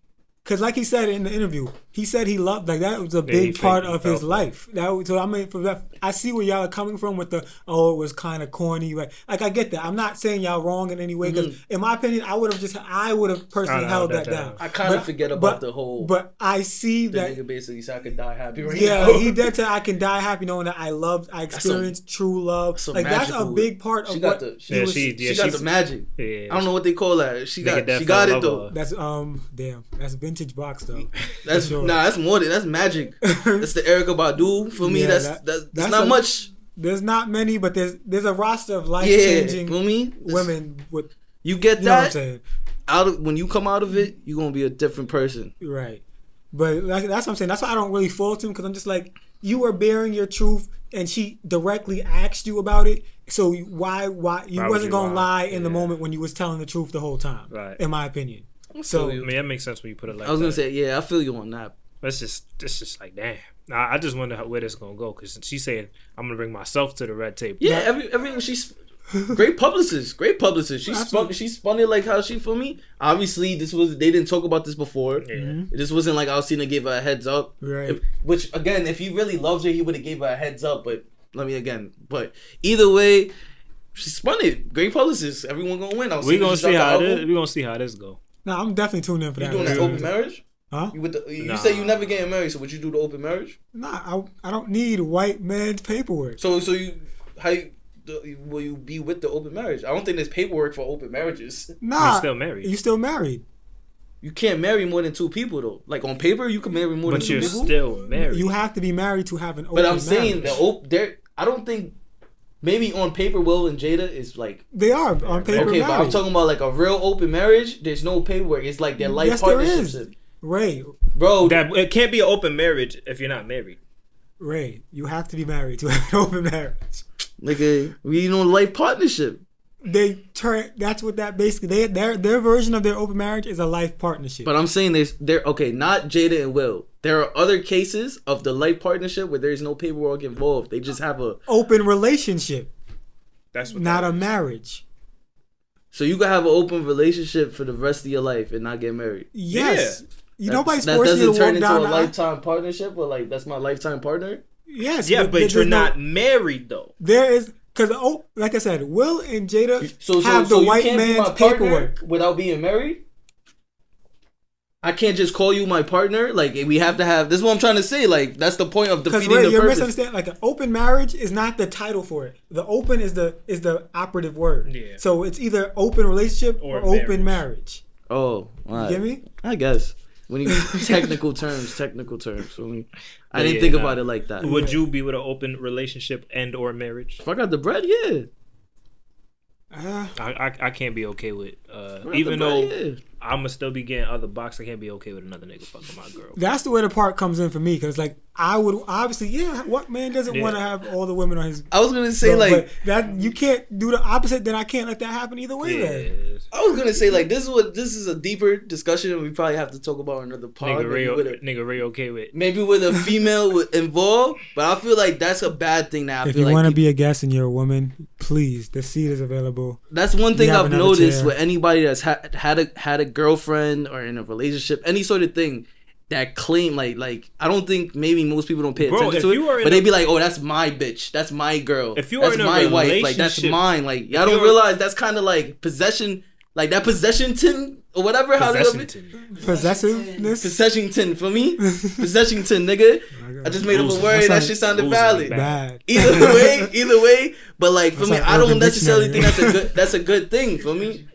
because, like he said in the interview, he said he loved like that was a big felt- part of his life. That was, so I mean, for that, I see where y'all are coming from with the oh, it was kind of corny. Like, like I get that. I'm not saying y'all wrong in any way because, in my opinion, I would have just I would have personally held held that, that down. down. I kind of forget about but- the whole. But I see the that nigga basically said I could die happy right yeah, now. he did say I can die happy knowing that I loved, I experienced true love. some Like that's a big part She of got what the- he Yeah, was- she- yeah, she got the magic. Yeah, I don't know what they call that. She got she got it though. That's um damn, that's vintage box though. That's sure. Nah. That's more than that's magic. that's the Erykah Badu for me. Yeah, that's that- that's, that's that's not a- much. There's not many, but there's there's a roster of life changing for me, women with You get you know what I'm that saying, out of when you come out of it, you're gonna be a different person. right? But like, that's what I'm saying. That's why I don't really fault him because I'm just like you were bearing your truth, and she directly asked you about it. So why why you Why wasn't you gonna lie? lie in the moment when you was telling the truth the whole time, Right. In my opinion. So I mean, that makes sense when you put it like I was gonna say, yeah, I feel you on that. That's just, it's just like, damn. I, I just wonder how, where this gonna go because she said I'm gonna bring myself to the red tape. Yeah, every every she's great publicist, great publicist. She spun Absolutely. she spun it like how she for me. Obviously, this was they didn't talk about this before. Yeah. Mm-hmm. This wasn't like Alsina gave her a heads up. Right. If- which again, if he really loves her, he would have gave her a heads up. But let me again. But either way, she spun it. Great publicist. Everyone gonna win. Alsina We gonna see how the this. We gonna see how this go. No, I'm definitely tuning in for You that. You doing that open marriage? Huh? You with the, you Nah. say you never getting married, so would you do the open marriage? Nah, I, I don't need white man's paperwork. So so you how you, the, will you be with the open marriage? I don't think there's paperwork for open marriages. Nah, You still married. You still married. You can't marry more than two people though. Like on paper, you can marry more But than two people. But you're people. still married. You have to be married to have an open marriage. but I'm saying marriage. the op- there. I don't think maybe on paper Will and Jada is like They are on paper okay, but I'm talking about like a real open marriage. There's no paperwork. It's like their life Yes, there partnership, is. Ray, bro. that it can't be an open marriage if you're not married. Ray, you have to be married to have an open marriage. nigga, we know life partnership. They turn. That's what that basically. They their their version of their open marriage is a life partnership. But I'm saying there's there okay, not Jada and Will. There are other cases of the life partnership where there's no paperwork involved. They just have a open relationship, That's what not that a marriage. so you can have an open relationship for the rest of your life and not get married. Yes. You That- nobody's that forcing you doesn't to turn into down a the aisle. lifetime partnership, or like that's my lifetime partner. Yes. Yeah, but there's you're no- not married though. There is because oh, like I said, Will and Jada So, so, have so the you white man's paperwork. without being married. I can't just call you my partner. Like we have to have. This is what I'm trying to say. Like that's the point of defeating Ray, the you're purpose. misunderstanding. Like an open marriage is not the title for it. The open is the is the operative word. Yeah. So it's either open relationship or, Or open marriage. Oh, You get me? I guess when you technical terms, technical terms. For me, I Yeah, didn't think nah. about it like that. Would you be with an open relationship and or marriage? If I got the bread, yeah. Uh, I I, I can't be okay with uh, If I got even though bread, yeah. I'm gonna still be getting other box. I can't be okay with another nigga fucking my girl. that's the way the part comes in for me. Because like I would obviously, yeah. What man doesn't Yeah. want to have all the women on his? I was gonna say But- like that you can't do the opposite. Then I can't let that happen either way. Then I was gonna say like this is what this is a deeper discussion. And we probably have to talk about another pod. Nigga Ray, with, a, nigga Ray okay with. maybe with a female involved, but I feel like that's a bad thing. Now I if feel you like want to be a guest and you're a woman, please, the seat is available. that's one thing I've noticed chair. with anybody that's had had a had a girlfriend or in a relationship, any sort of thing. That claim like like I don't think maybe most people don't pay Bro, attention if to you are it, but they'd be like, oh, that's my bitch, that's my girl, If you are that's in a my wife, like that's mine. Like y'all don't realize that's kind of like possession like that possession tin or whatever. How they Possession. Possessiveness. possession tin for me? possession tin, nigga. I just made up a word. That shit sounded valid. bad. Bad. Either way, either way. But like for me, I don't necessarily think that's a good. That's a good thing for me.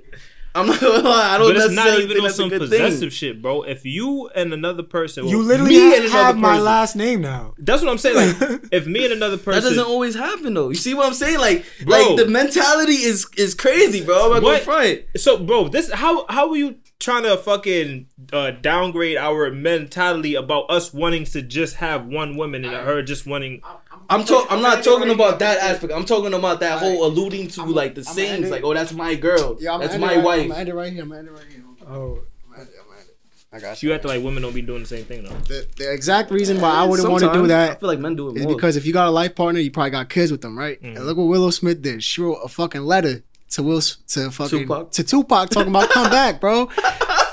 I'm not gonna lie. I don't But it's not even think on some possessive thing. shit, bro. If you and another person, You literally me ha- and another have my person. last name now. That's what I'm saying. Like, if me and another person, That doesn't always happen though. You see what I'm saying? Like, Bro. like the mentality is is crazy, bro. I'm not gonna What? front. So, bro, this how how are you trying to fucking uh, downgrade our mentality about us wanting to just have one woman and her just wanting? I'm talk. I'm not talking about that aspect. I'm talking about that whole alluding to like the I'm sayings, like, oh, that's my girl, Yeah, I'm that's my right- wife. I'm gonna end it right here. I'm gonna end it right here. Oh, I'm gonna end it, I'm gonna end it. I got You act like women don't be doing the same thing though. The, the exact reason why I wouldn't want to do Sometimes, I that feel like men do it is more. because if you got a life partner, you probably got kids with them, right? Mm. And look what Willow Smith did. She wrote a fucking letter to Will to fucking Tupac? to Tupac talking about come back, bro.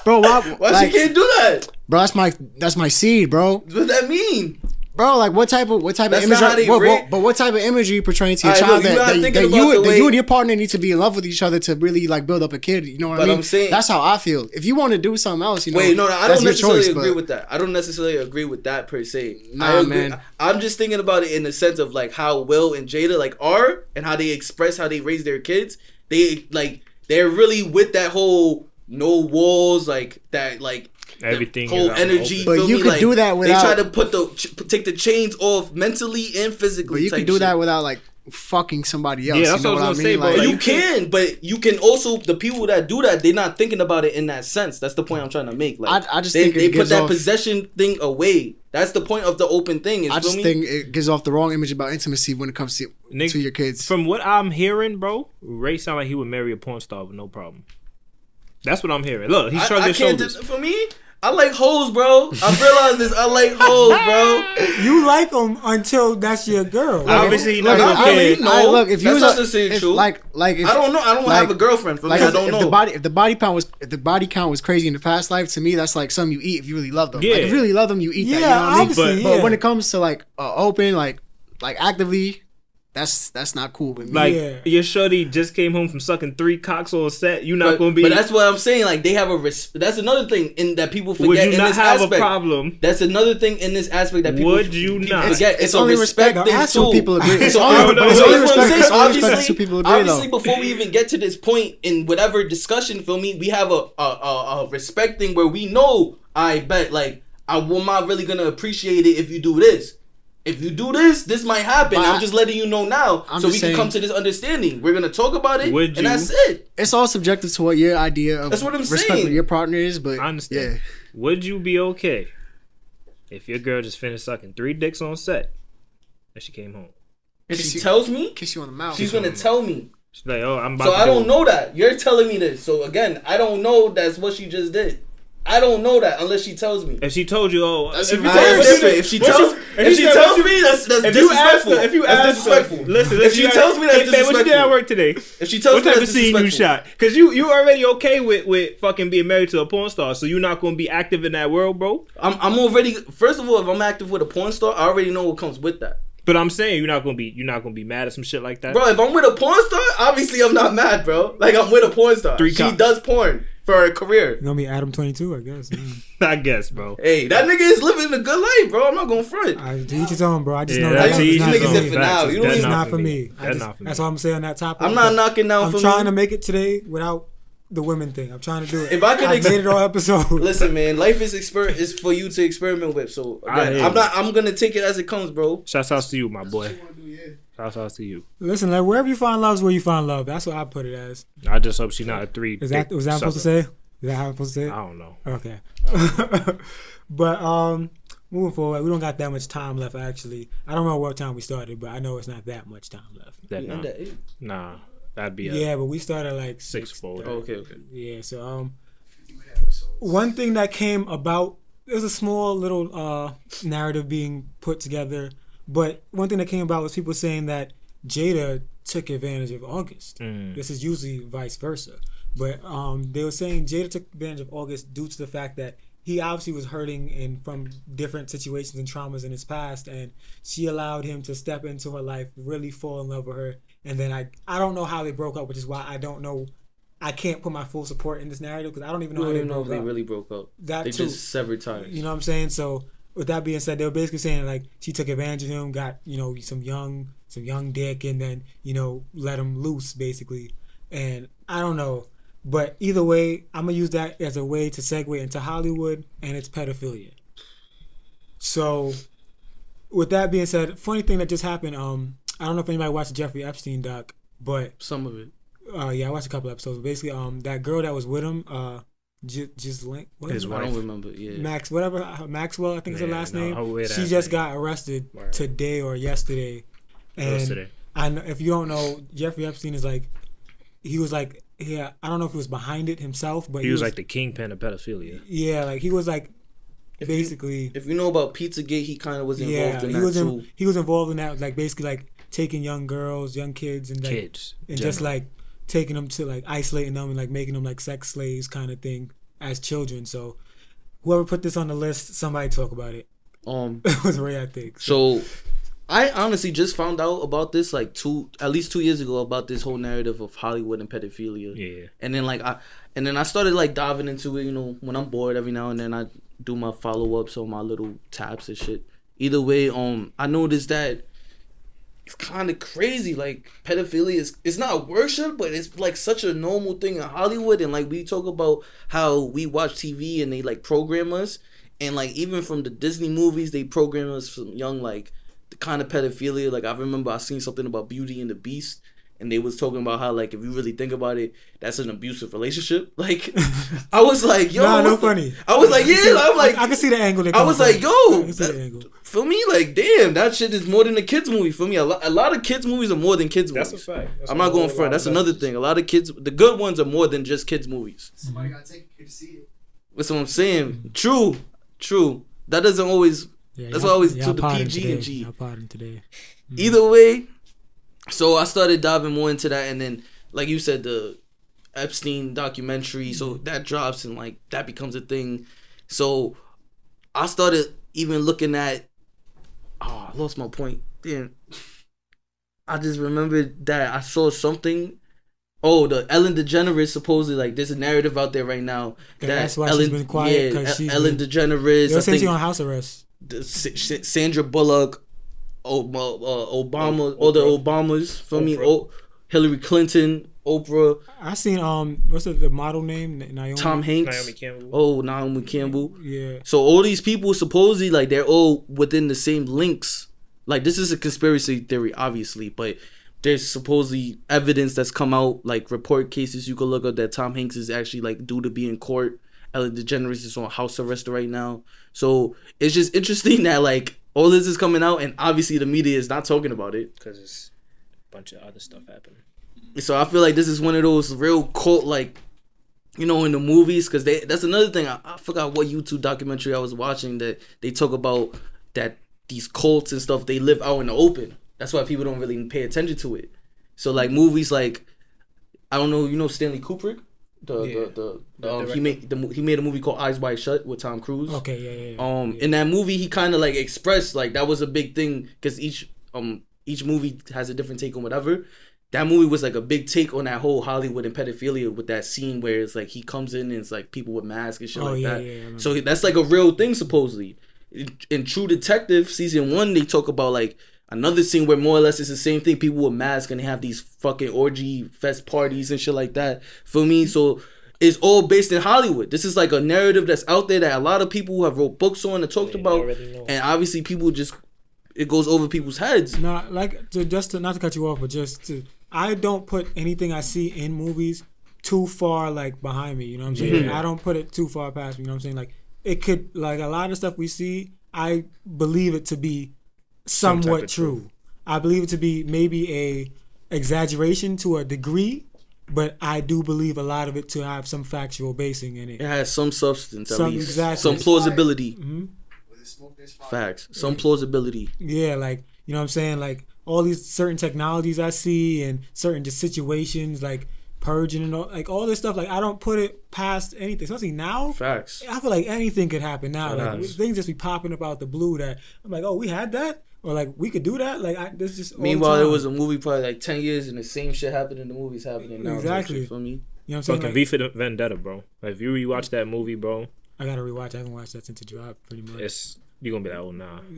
Bro, why, why like, she can't do that? bro, that's my that's my seed, bro. What does that mean? Bro, like what type of what type That's of how imagery? What, what, but what type of imagery you portraying to your Alright, child look, that, that, that you that you and your partner need to be in love with each other to really like build up a kid? You know what But I mean? I'm saying- that's how I feel. If you want to do something else, you know, Wait, no, no, I don't necessarily choice, agree but- with that. I don't necessarily agree with that per se. Nah, I agree. man. I'm just thinking about it in the sense of like how Will and Jada like are and how they express how they raise their kids. They like they're really with that whole no walls, like that, like Everything whole is out in the energy. But you me? could Like, do that without- They try to put the ch- take the chains off mentally and physically. But you type can do shit. that without like fucking somebody else. Yeah, that's you know what I was I gonna mean? say, bro. Like, Like, you you can, but you can also the people that do that. They're not thinking about it in that sense. That's the point I'm trying to make. Like I- I just they, think it they put that off- possession thing away. That's the point of the open thing. Is I just me? think it gives off the wrong image about intimacy when it comes to Nick, to your kids. From what I'm hearing, bro, Ray sound like he would marry a porn star with no problem. That's what I'm hearing. Look, he's I, shrugged I his shoulders. Just, for me, I like hoes, bro. I realize this. I like hoes, bro. you like them until that's your girl. Obviously, he Look, not if- gonna I care. mean, no, I- look, if you that's was not a- if, true. like like if, I don't know. I don't like- have a girlfriend. For like me, I don't if know. the body if the body count was if the body count was crazy in the past life to me that's like something you eat if you really love them. Like Yeah. if you really love them, you eat that. You Yeah, know what I mean? obviously, But yeah. when it comes to like uh, open like like actively, that's that's not cool with me. Like Yeah. your shorty just came home from sucking three cocks on set. You not but, gonna be. but that's what I'm saying. Like they have a. Res- that's another thing in that people forget would you in not this have aspect. a problem? That's another thing in this aspect that people Would you people not? forget. It's It's, only respect, respect. That's what people agree. It's only- I- but it's only that's what I'm respect- it's only respect Obviously, people agree, obviously, though. before we even get to this point in whatever discussion, feel me, we have a a, a, a respect thing where we know. I bet, like, I am not really gonna appreciate it if you do this. If you do this, this might happen. But I'm just letting you know now, I'm so we just can saying- come to this understanding. We're gonna talk about it, Would you- and that's it. it's all subjective to what your idea of That's what I'm respect saying. your partner is. But I understand. yeah, Would you be okay if your girl just finished sucking three dicks on set and she came home? If Kiss she tells me, kiss you on the mouth. she's gonna tell me. She's like, "Oh, I'm about." So to I go- don't know that. You're telling me this. So again, I don't know that's what she just did. I don't know that unless she tells me. If she told you, "Oh," That's if you even told- That's what you different. If she tells, you- if she said, tells me, that's that's if you ask disrespectful. her, if you that's ask her, disrespectful. listen, if she you tells me that's hey, babe, what you did at work today? If she tells What me type that's of scene you shot? Because you you already okay with with fucking being married to a porn star, so you're not gonna be active in that world, bro. I'm I'm already. First of all, if I'm active with a porn star, I already know what comes with that. But I'm saying you're not gonna be you're not gonna be mad at some shit like that. Bro, if I'm with a porn star, obviously I'm not mad, bro. Like I'm with a porn star. Three she cops. does porn for her career. You're gonna be Adam 22, I guess. yeah. I guess, bro. Hey, that nigga is living a good life, bro. I'm not gonna front. I, to each his own, bro. I just Yeah, know that's that these it's not niggas for me. now. You don't That's It's not for me. I That's just- not for me. That's all I'm saying on that topic. I'm not knocking down I'm for trying me. to make it today without the women thing. I'm trying to do it. If I could I ex- made it all episode. Listen, man, life is exper- is for you to experiment with. So I again, hear I'm not. I'm gonna take it as it comes, bro. Shouts out to you, my boy. What you wanna. Shouts out to you. Listen, like wherever you find love is where you find love. That's what I put it as. I just hope she's not a three. Is that was that what I'm supposed to say? Is that how I'm supposed to say it? I don't know. Okay. but um, moving forward, we don't got that much time left. Actually, I don't know what time we started, but I know it's not that much time left. That Yeah, nah, I'm that eight. nah, that'd be a Yeah, but we started like six six. fold. Oh, okay, okay. Yeah, so um, one thing that came about there's a small little uh narrative being put together, but one thing that came about was people saying that Jada took advantage of August. Mm. This is usually vice versa, but um, they were saying Jada took advantage of August due to the fact that he obviously was hurting and from different situations and traumas in his past, and she allowed him to step into her life, really fall in love with her, and then I I don't know how they broke up, which is why I don't know I can't put my full support in this narrative because I don't even know how don't they even know if they up. really broke up. that They too. just severed ties. You know what I'm saying? So with that being said, they were basically saying like she took advantage of him, got you know some young some young dick, and then you know let him loose basically. And I don't know, but either way, I'm gonna use that as a way to segue into Hollywood and its pedophilia. So with that being said, funny thing that just happened. Um, I don't know if anybody watched the Jeffrey Epstein doc, but Some of it. uh, yeah, I watched a couple episodes. Basically, um, that girl that was with him, uh, J- Ghislaine, what His is? I don't remember. Yeah. Max, whatever uh, Maxwell, I think is her last no, name. She just name. got arrested Word. today or yesterday, and Yesterday. I know, if you don't know, Jeffrey Epstein is like, he was like, yeah, I don't know if he was behind it himself, but He was like the kingpin of pedophilia. yeah, like he was like, If you- basically, If you know about Pizzagate, he kind of was involved yeah, in he that was too. he was involved in that, like basically like taking young girls, young kids, and like Kids. and just like taking them to like isolating them and like making them like sex slaves kind of thing as children. So whoever put this on the list, somebody talk about it. Um. it was Ray, I think. So, I honestly just found out about this like two, at least two years ago about this whole narrative of Hollywood and pedophilia. Yeah. And then like I, and then I started like diving into it. You know, when I'm bored, every now and then I do my follow ups on my little tabs and shit. Either way, um, I noticed that it's kind of crazy. Like pedophilia is it's not worship, but it's like such a normal thing in Hollywood. And like we talk about how we watch TV and they like program us, and like even from the Disney movies, they program us from young like the kind of pedophilia. Like I remember I seen something about Beauty and the Beast. And they was talking about how like if you really think about it, that's an abusive relationship. Like I was like, yo, nah, no the- funny. I was like, I can see- yeah, I'm like, I, I can see the angle. I was from. like, yo, I that- the for me, like, damn, that shit is more than a kids movie. For me, a lot, a lot of kids movies are more than kids That's a movies. fact. That's I'm not going whole front. That's another thing. A lot of kids, the good ones are more than just kids movies. Somebody gotta take you to see it. That's what I'm saying. True, true. That doesn't always. Yeah, That's y'all- I always y'all to the PG today. and G. Y'all potting today. Mm. Either way, so I started diving more into that, and then, like you said, the Epstein documentary. So mm-hmm. that drops, and like that becomes a thing. So I started even looking at. Oh, I lost my point. Damn. I just remembered that I saw something. Oh, the Ellen DeGeneres supposedly like there's a narrative out there right now that that's why Ellen, she's been quiet, Yeah, she's Ellen been- DeGeneres. Think you on house arrest. the, Sandra Bullock, O- uh, Obama, all the Obamas for me, o- Hillary Clinton, Oprah, I seen um, what's the, the model name? Naomi. Tom Hanks, Naomi Campbell. oh Naomi Campbell. Yeah. So all these people supposedly like they're all within the same links. Like this is a conspiracy theory, obviously, but there's supposedly evidence that's come out, like report cases you could look up that Tom Hanks is actually like due to be in court. Ellen DeGeneres is on house arrest right now. So it's just interesting that like all this is coming out, and obviously the media is not talking about it. Because it's a bunch of other stuff happening. So I feel like this is one of those real cult like, you know, in the movies because they that's another thing. I, I forgot what YouTube documentary I was watching that they talk about that these cults and stuff they live out in the open. That's why people don't really pay attention to it. So like movies like, I don't know, you know Stanley Kubrick, the Yeah. the, the, The um, he made the he made a movie called Eyes Wide Shut with Tom Cruise. Okay. Yeah. Yeah. yeah. Um, in that movie, he kind of like expressed like that was a big thing because each um each movie has a different take on whatever. That movie was like a big take on that whole Hollywood and pedophilia with that scene where it's like he comes in and it's like people with masks and shit Oh, like yeah, that. yeah, so that's like a real thing supposedly. In, in True Detective season one, they talk about like another scene where more or less it's the same thing. People with masks and they have these fucking orgy fest parties and shit like that. For me, so it's all based in Hollywood. This is like a narrative that's out there that a lot of people have wrote books on and talked They about, and obviously people just it goes over people's heads. No, like to just to not to cut you off, but just to I don't put anything I see in movies too far like behind me. You know what I'm saying? Yeah. I don't put it too far past me. You know what I'm saying? Like it could like a lot of stuff we see. I believe it to be Some type somewhat true. truth. I believe it to be maybe a exaggeration to a degree, but I do believe a lot of it to have some factual basing in it. It has some substance, at Some- least exactly. some plausibility. hmm With the smoke, there's fire. Facts, some plausibility. Yeah, like you know what I'm saying, like all these certain technologies I see and certain just situations like purging and all like all this stuff. Like I don't put it past anything, especially now. Facts. I feel like anything could happen now. Like things just be popping up out the blue that I'm like, oh, we had that, or like we could do that. Like I, this is just Meanwhile, it was a movie probably like ten years, and the same shit happened in the movies happening now. Exactly. For me, You know what I'm saying? Fucking Like, V for Vendetta, bro. Like, if you rewatch that movie, bro, I gotta rewatch. I haven't watched that since it dropped. Pretty much. it's you gonna be like, oh nah.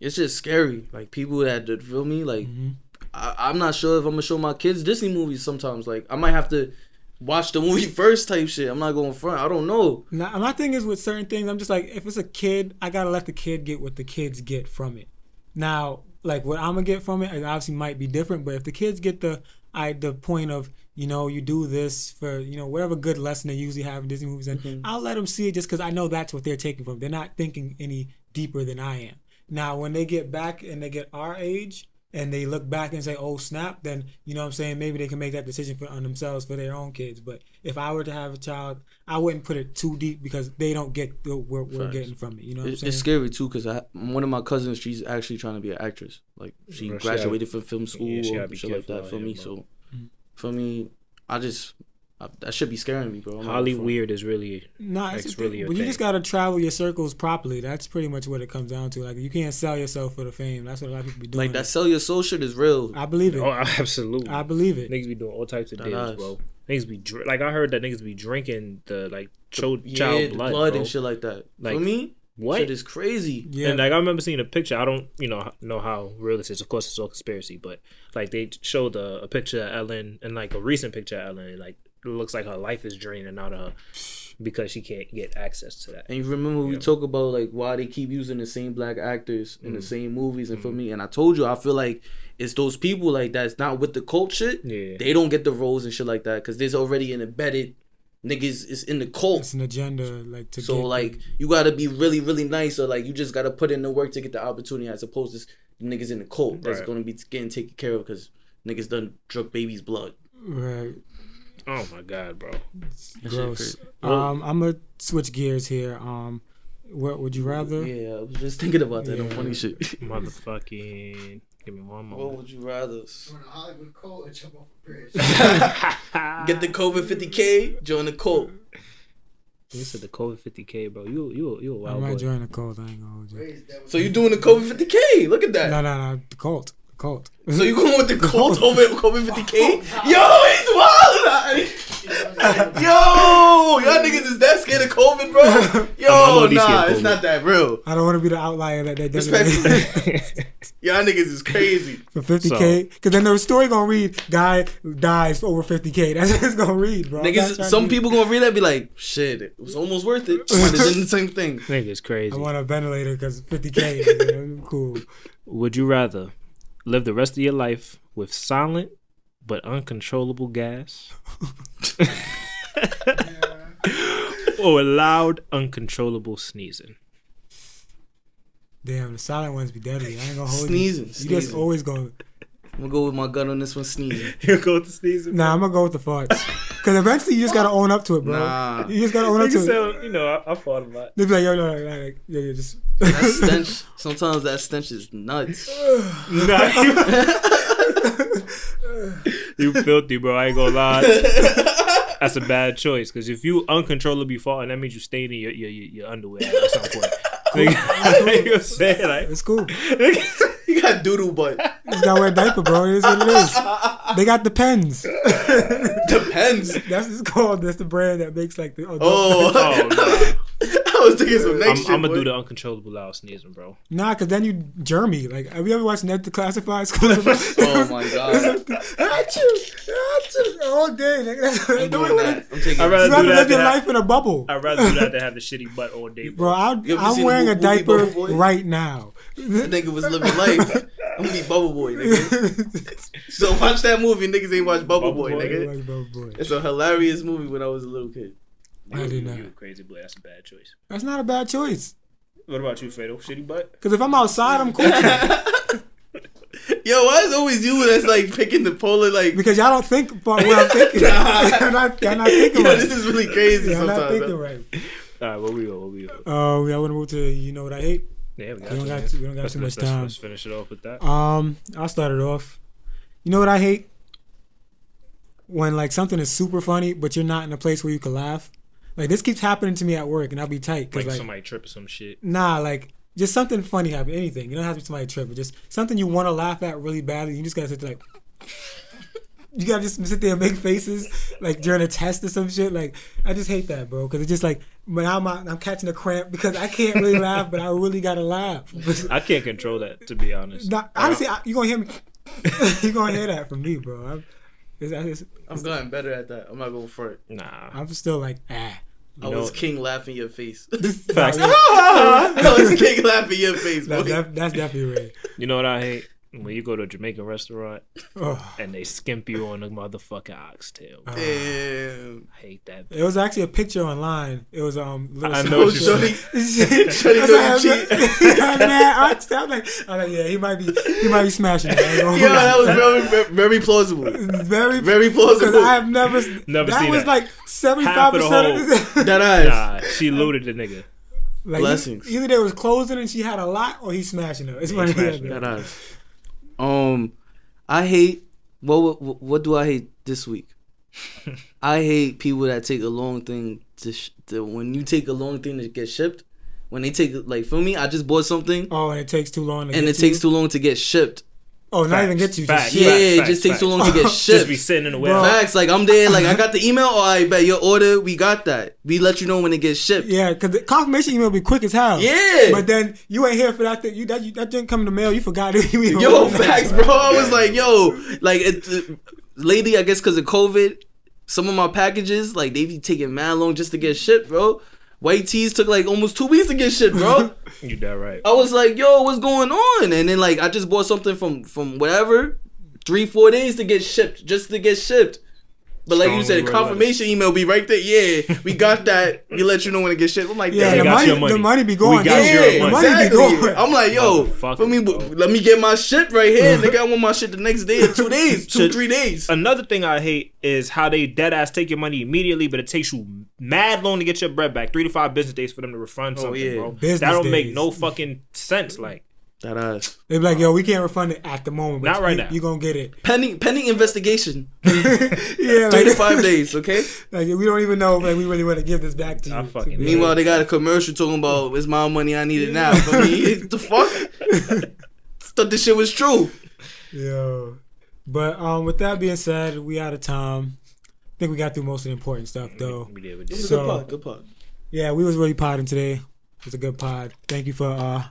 It's just scary. Like people that that feel me. Like Mm-hmm. I, I'm not sure if I'm gonna show my kids Disney movies. Sometimes like I might have to watch the movie first type shit. I'm not going front. I don't know. Now, my thing is with certain things, I'm just like, if it's a kid, I gotta let the kid get what the kids get from it. Now, like what I'm gonna get from it, it obviously might be different. But if the kids get the, I the point of, you know, you do this for, you know, whatever good lesson they usually have in Disney movies, and mm-hmm. I'll let them see it just because I know that's what they're taking from. They're not thinking any deeper than I am. Now, when they get back and they get our age. And they look back and say, "Oh snap!" Then you know what I'm saying. Maybe they can make that decision for on themselves for their own kids. But if I were to have a child, I wouldn't put it too deep because they don't get the, what we're getting from it. You know what I'm saying? it's scary too because I one of my cousins she's actually trying to be an actress. Like she Bro, she gotta- graduated from film school Yeah, she or shit like that for me. bro. So mm-hmm. for me, I just I, that should be scaring me, bro. I'm Holly weird is really No, That's it's really a but you just gotta travel your circles properly. That's pretty much what it comes down to. Like you can't sell yourself for the fame. That's what a lot of people be doing. Like that sell your soul shit is real. I believe it. oh absolutely. I believe it. Niggas be doing all types of That deals, does. bro. Niggas be dr- like I heard that niggas be drinking the like child, yeah, child the blood, blood and shit like that. Like, for me, What? shit is crazy. Yeah, And like I remember seeing a picture. I don't, you know, know how real this is. Of course, it's all conspiracy, but like they showed a, a picture of Ellen and like a recent picture of Ellen. Like it looks like her life is draining out of her because she can't get access to that. And you remember we Yeah. talk about like why they keep using the same black actors in the Mm. same movies and for me and I told you I feel like it's those people like that's not with the cult shit. Yeah. They don't get the roles and shit like that because there's already an embedded niggas is in the cult. it's an agenda. Like to So get, like you gotta be really really nice or like you just gotta put in the work to get the opportunity as opposed to s- niggas in the cult that's gonna be getting taken care of because niggas done drug babies blood. right, Oh my god, bro. That gross. Um, I'm gonna switch gears here. Um, what would you rather? Yeah, I was just thinking about that. on Yeah. funny shit. Motherfucking. Give me one more. what would you rather? Join a Hollywood cult or jump off a bridge. Get the COVID 50k, join the cult. You said the COVID 50k, bro. You you you a I wild I might boy. join the cult. I ain't gonna hold you. Raise So you doing the COVID 50k? Look at that. No, no, no. The cult. The cult. So you going with the cult over COVID 50k? Yo, he's wild. Yo, y'all niggas is that scared of COVID, bro? Yo, I'm already scared nah, it's not that real. I don't want to be the outlier that that does Respectfully. Y'all niggas is crazy. for 50k. Because then the story gonna read guy dies for over 50k. That's what it's gonna read, bro. Niggas, some to people gonna read that and be like, shit, it was almost worth it. It's have the same thing. Nigga's crazy. I want a ventilator because 50k. nigga. cool. Would you rather live the rest of your life with silent but uncontrollable gas? or a loud, uncontrollable sneezing? Damn, the silent ones be deadly. I ain't gonna hold Sneezing, you. You just sneezing. always go. I'm gonna go with my gun on this one, sneezing. You go with the sneezing? Nah, I'm gonna go with the farts. Because eventually you just gotta own up to it, bro. Nah. You just gotta own up to it. said, you know, I, I thought about it. They be like, yo, no, no, no, like, yeah, yeah, just. That stench, sometimes that stench is nuts. Nah, you, you filthy, bro. I ain't gonna lie. That's a bad choice because if you uncontrollably farting, that means you stayed in your your, your, your underwear at some point. Nigga, you saying like, It's cool. You got doodle butt. You just gotta wear a diaper, bro. It is what it is. They got the pens. Depends. That's it's called. That's the brand that makes like the. Oh, oh no. I was thinking some I'm, shit. I'm gonna boy. do the uncontrollable loud sneezing, bro. Nah, cause then you germy. Like, have you ever watched Ned's Declassified School? Oh my god. Achoo, achoo, all day. Nigga. I'm doing doing. that. I'm taking. I'd rather rather do that live your than have- life in a bubble, I'd rather do that than have the shitty butt all day, bro. bro. I'm, I'm wearing a diaper right now. That nigga was living life. I'm gonna be Bubble Boy, nigga. So watch that movie. Niggas ain't watch Bubble, Bubble Boy, Boy? nigga. Like Bubble Boy. It's a hilarious movie when I was a little kid. I did You not. a crazy boy. That's a bad choice. That's not a bad choice. What about you, Fatal? Shitty butt? Cause if I'm outside, I'm cool. Yo, why is always you that's like picking the polar like? because y'all don't think about what I'm thinking. Nah. y'all not, y'all not thinking Yo, right. this is really crazy Y'all not thinking huh? right. All right, what we go? What we go? Oh, y'all want to move to you know what I hate? Yeah, we got, We don't to, got too- we don't got Let's- too much let's- let's- time. Let's finish it off with that. Um, I'll start it off. You know what I hate? When like something is super funny, but you're not in a place where you can laugh. Like this keeps happening to me at work, and I'll be tight because Like, like, somebody trip or some shit. nah, like just something funny happen. Anything. You don't have to be somebody trip, but just something you want to laugh at really badly. You just gotta sit there like. You gotta just sit there and make faces like during a test or some shit. Like I just hate that, bro. Because it's just like but I'm I'm catching a cramp because I can't really laugh, but I really gotta laugh. I can't control that to be honest. Nah, honestly, I, you gonna hear me. you gonna hear that from me, bro. I'm, it's, it's, I'm gotten better at that. I'm not going for it. Nah. I'm still like ah. I know- was king laughing your face. Facts. I was king laughing your face, That's, def- that's definitely right. You know what I hate? When you go to a Jamaican restaurant and they skimp you on a motherfucking oxtail. Damn. I hate that. It was actually a picture online. It was um. Little I know small- what you're I'm like, I'm like, yeah, he might be, he might be smashing it. I Yeah, that was very, very, very plausible. very, Very Because plausible. I have never, Never that seen was that. like seventy Half five of the percent. That eyes. Nah, she looted the nigga. Like Blessings. Either they was closing and she had a lot, or he's smashing her. It's Yeah, one of the other. That eyes. Um, I hate. What, what what do I hate this week? I hate people that take a long thing to, sh- to when you take a long thing to get shipped. When they take like for me, I just bought something Oh, and it takes too long. To and it takes too long to get shipped. Oh, not even get you. Facts. Just Yeah, shit. it facts, just takes too facts. long to get shipped. Just be sitting in the Bro. warehouse. Facts, like I'm there, like I got the email. All right, bet your order, we got that. We let you know when it gets shipped. Yeah, because the confirmation email be quick as hell. Yeah. But then you ain't here for that. Thing. You that you, that didn't come in the mail. You forgot it. You Yo, facts, bro. I was like, yo, like, it, it, lately, I guess because of COVID, some of my packages, like, they be taking mad long just to get shipped, bro. White tees took like almost two weeks to get shipped, bro. You that right. I was like, yo, what's going on? And then like, I just bought something from from whatever, three four days to get shipped, just to get shipped. But like you said, word confirmation email be right there. Yeah, we got that. We let you know when it gets shipped. I'm like, Yeah, the money, money. the money be We going. got yeah, your Yeah, the money. money be exactly. going. I'm like, yo, Motherfucker, for me, bro. let me get my shit right here. Nigga, I want my shit the next day, or two days, two, Shit. three days. Another thing I hate is how they dead ass take your money immediately, but it takes you mad long to get your bread back. Three to five business days for them to refund Oh, something, yeah. bro. Business that don't make no fucking sense. Like, That ass. They be like, yo, we can't refund it at the moment. But Not right you, now. You gonna get it. Pending pending investigation. yeah, Three to like, five days, okay? like we don't even know if like, we really want to give this back to you. I fucking To- Meanwhile, they got a commercial talking about it's my money, I need it now. For me, the fuck? Thought this shit was true. Yo. But um, with that being said, we out of time. I think we got through most of the important stuff though. we did, we It was So- a good pod, good pod. Yeah, we was really podding today. It was a good pod. Thank you for uh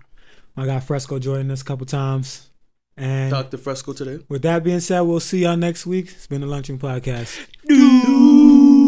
my guy Fresco joining us a couple times. And Dr. Fresco today. with that being said, we'll see y'all next week. It's been the Lunching Podcast. Dude.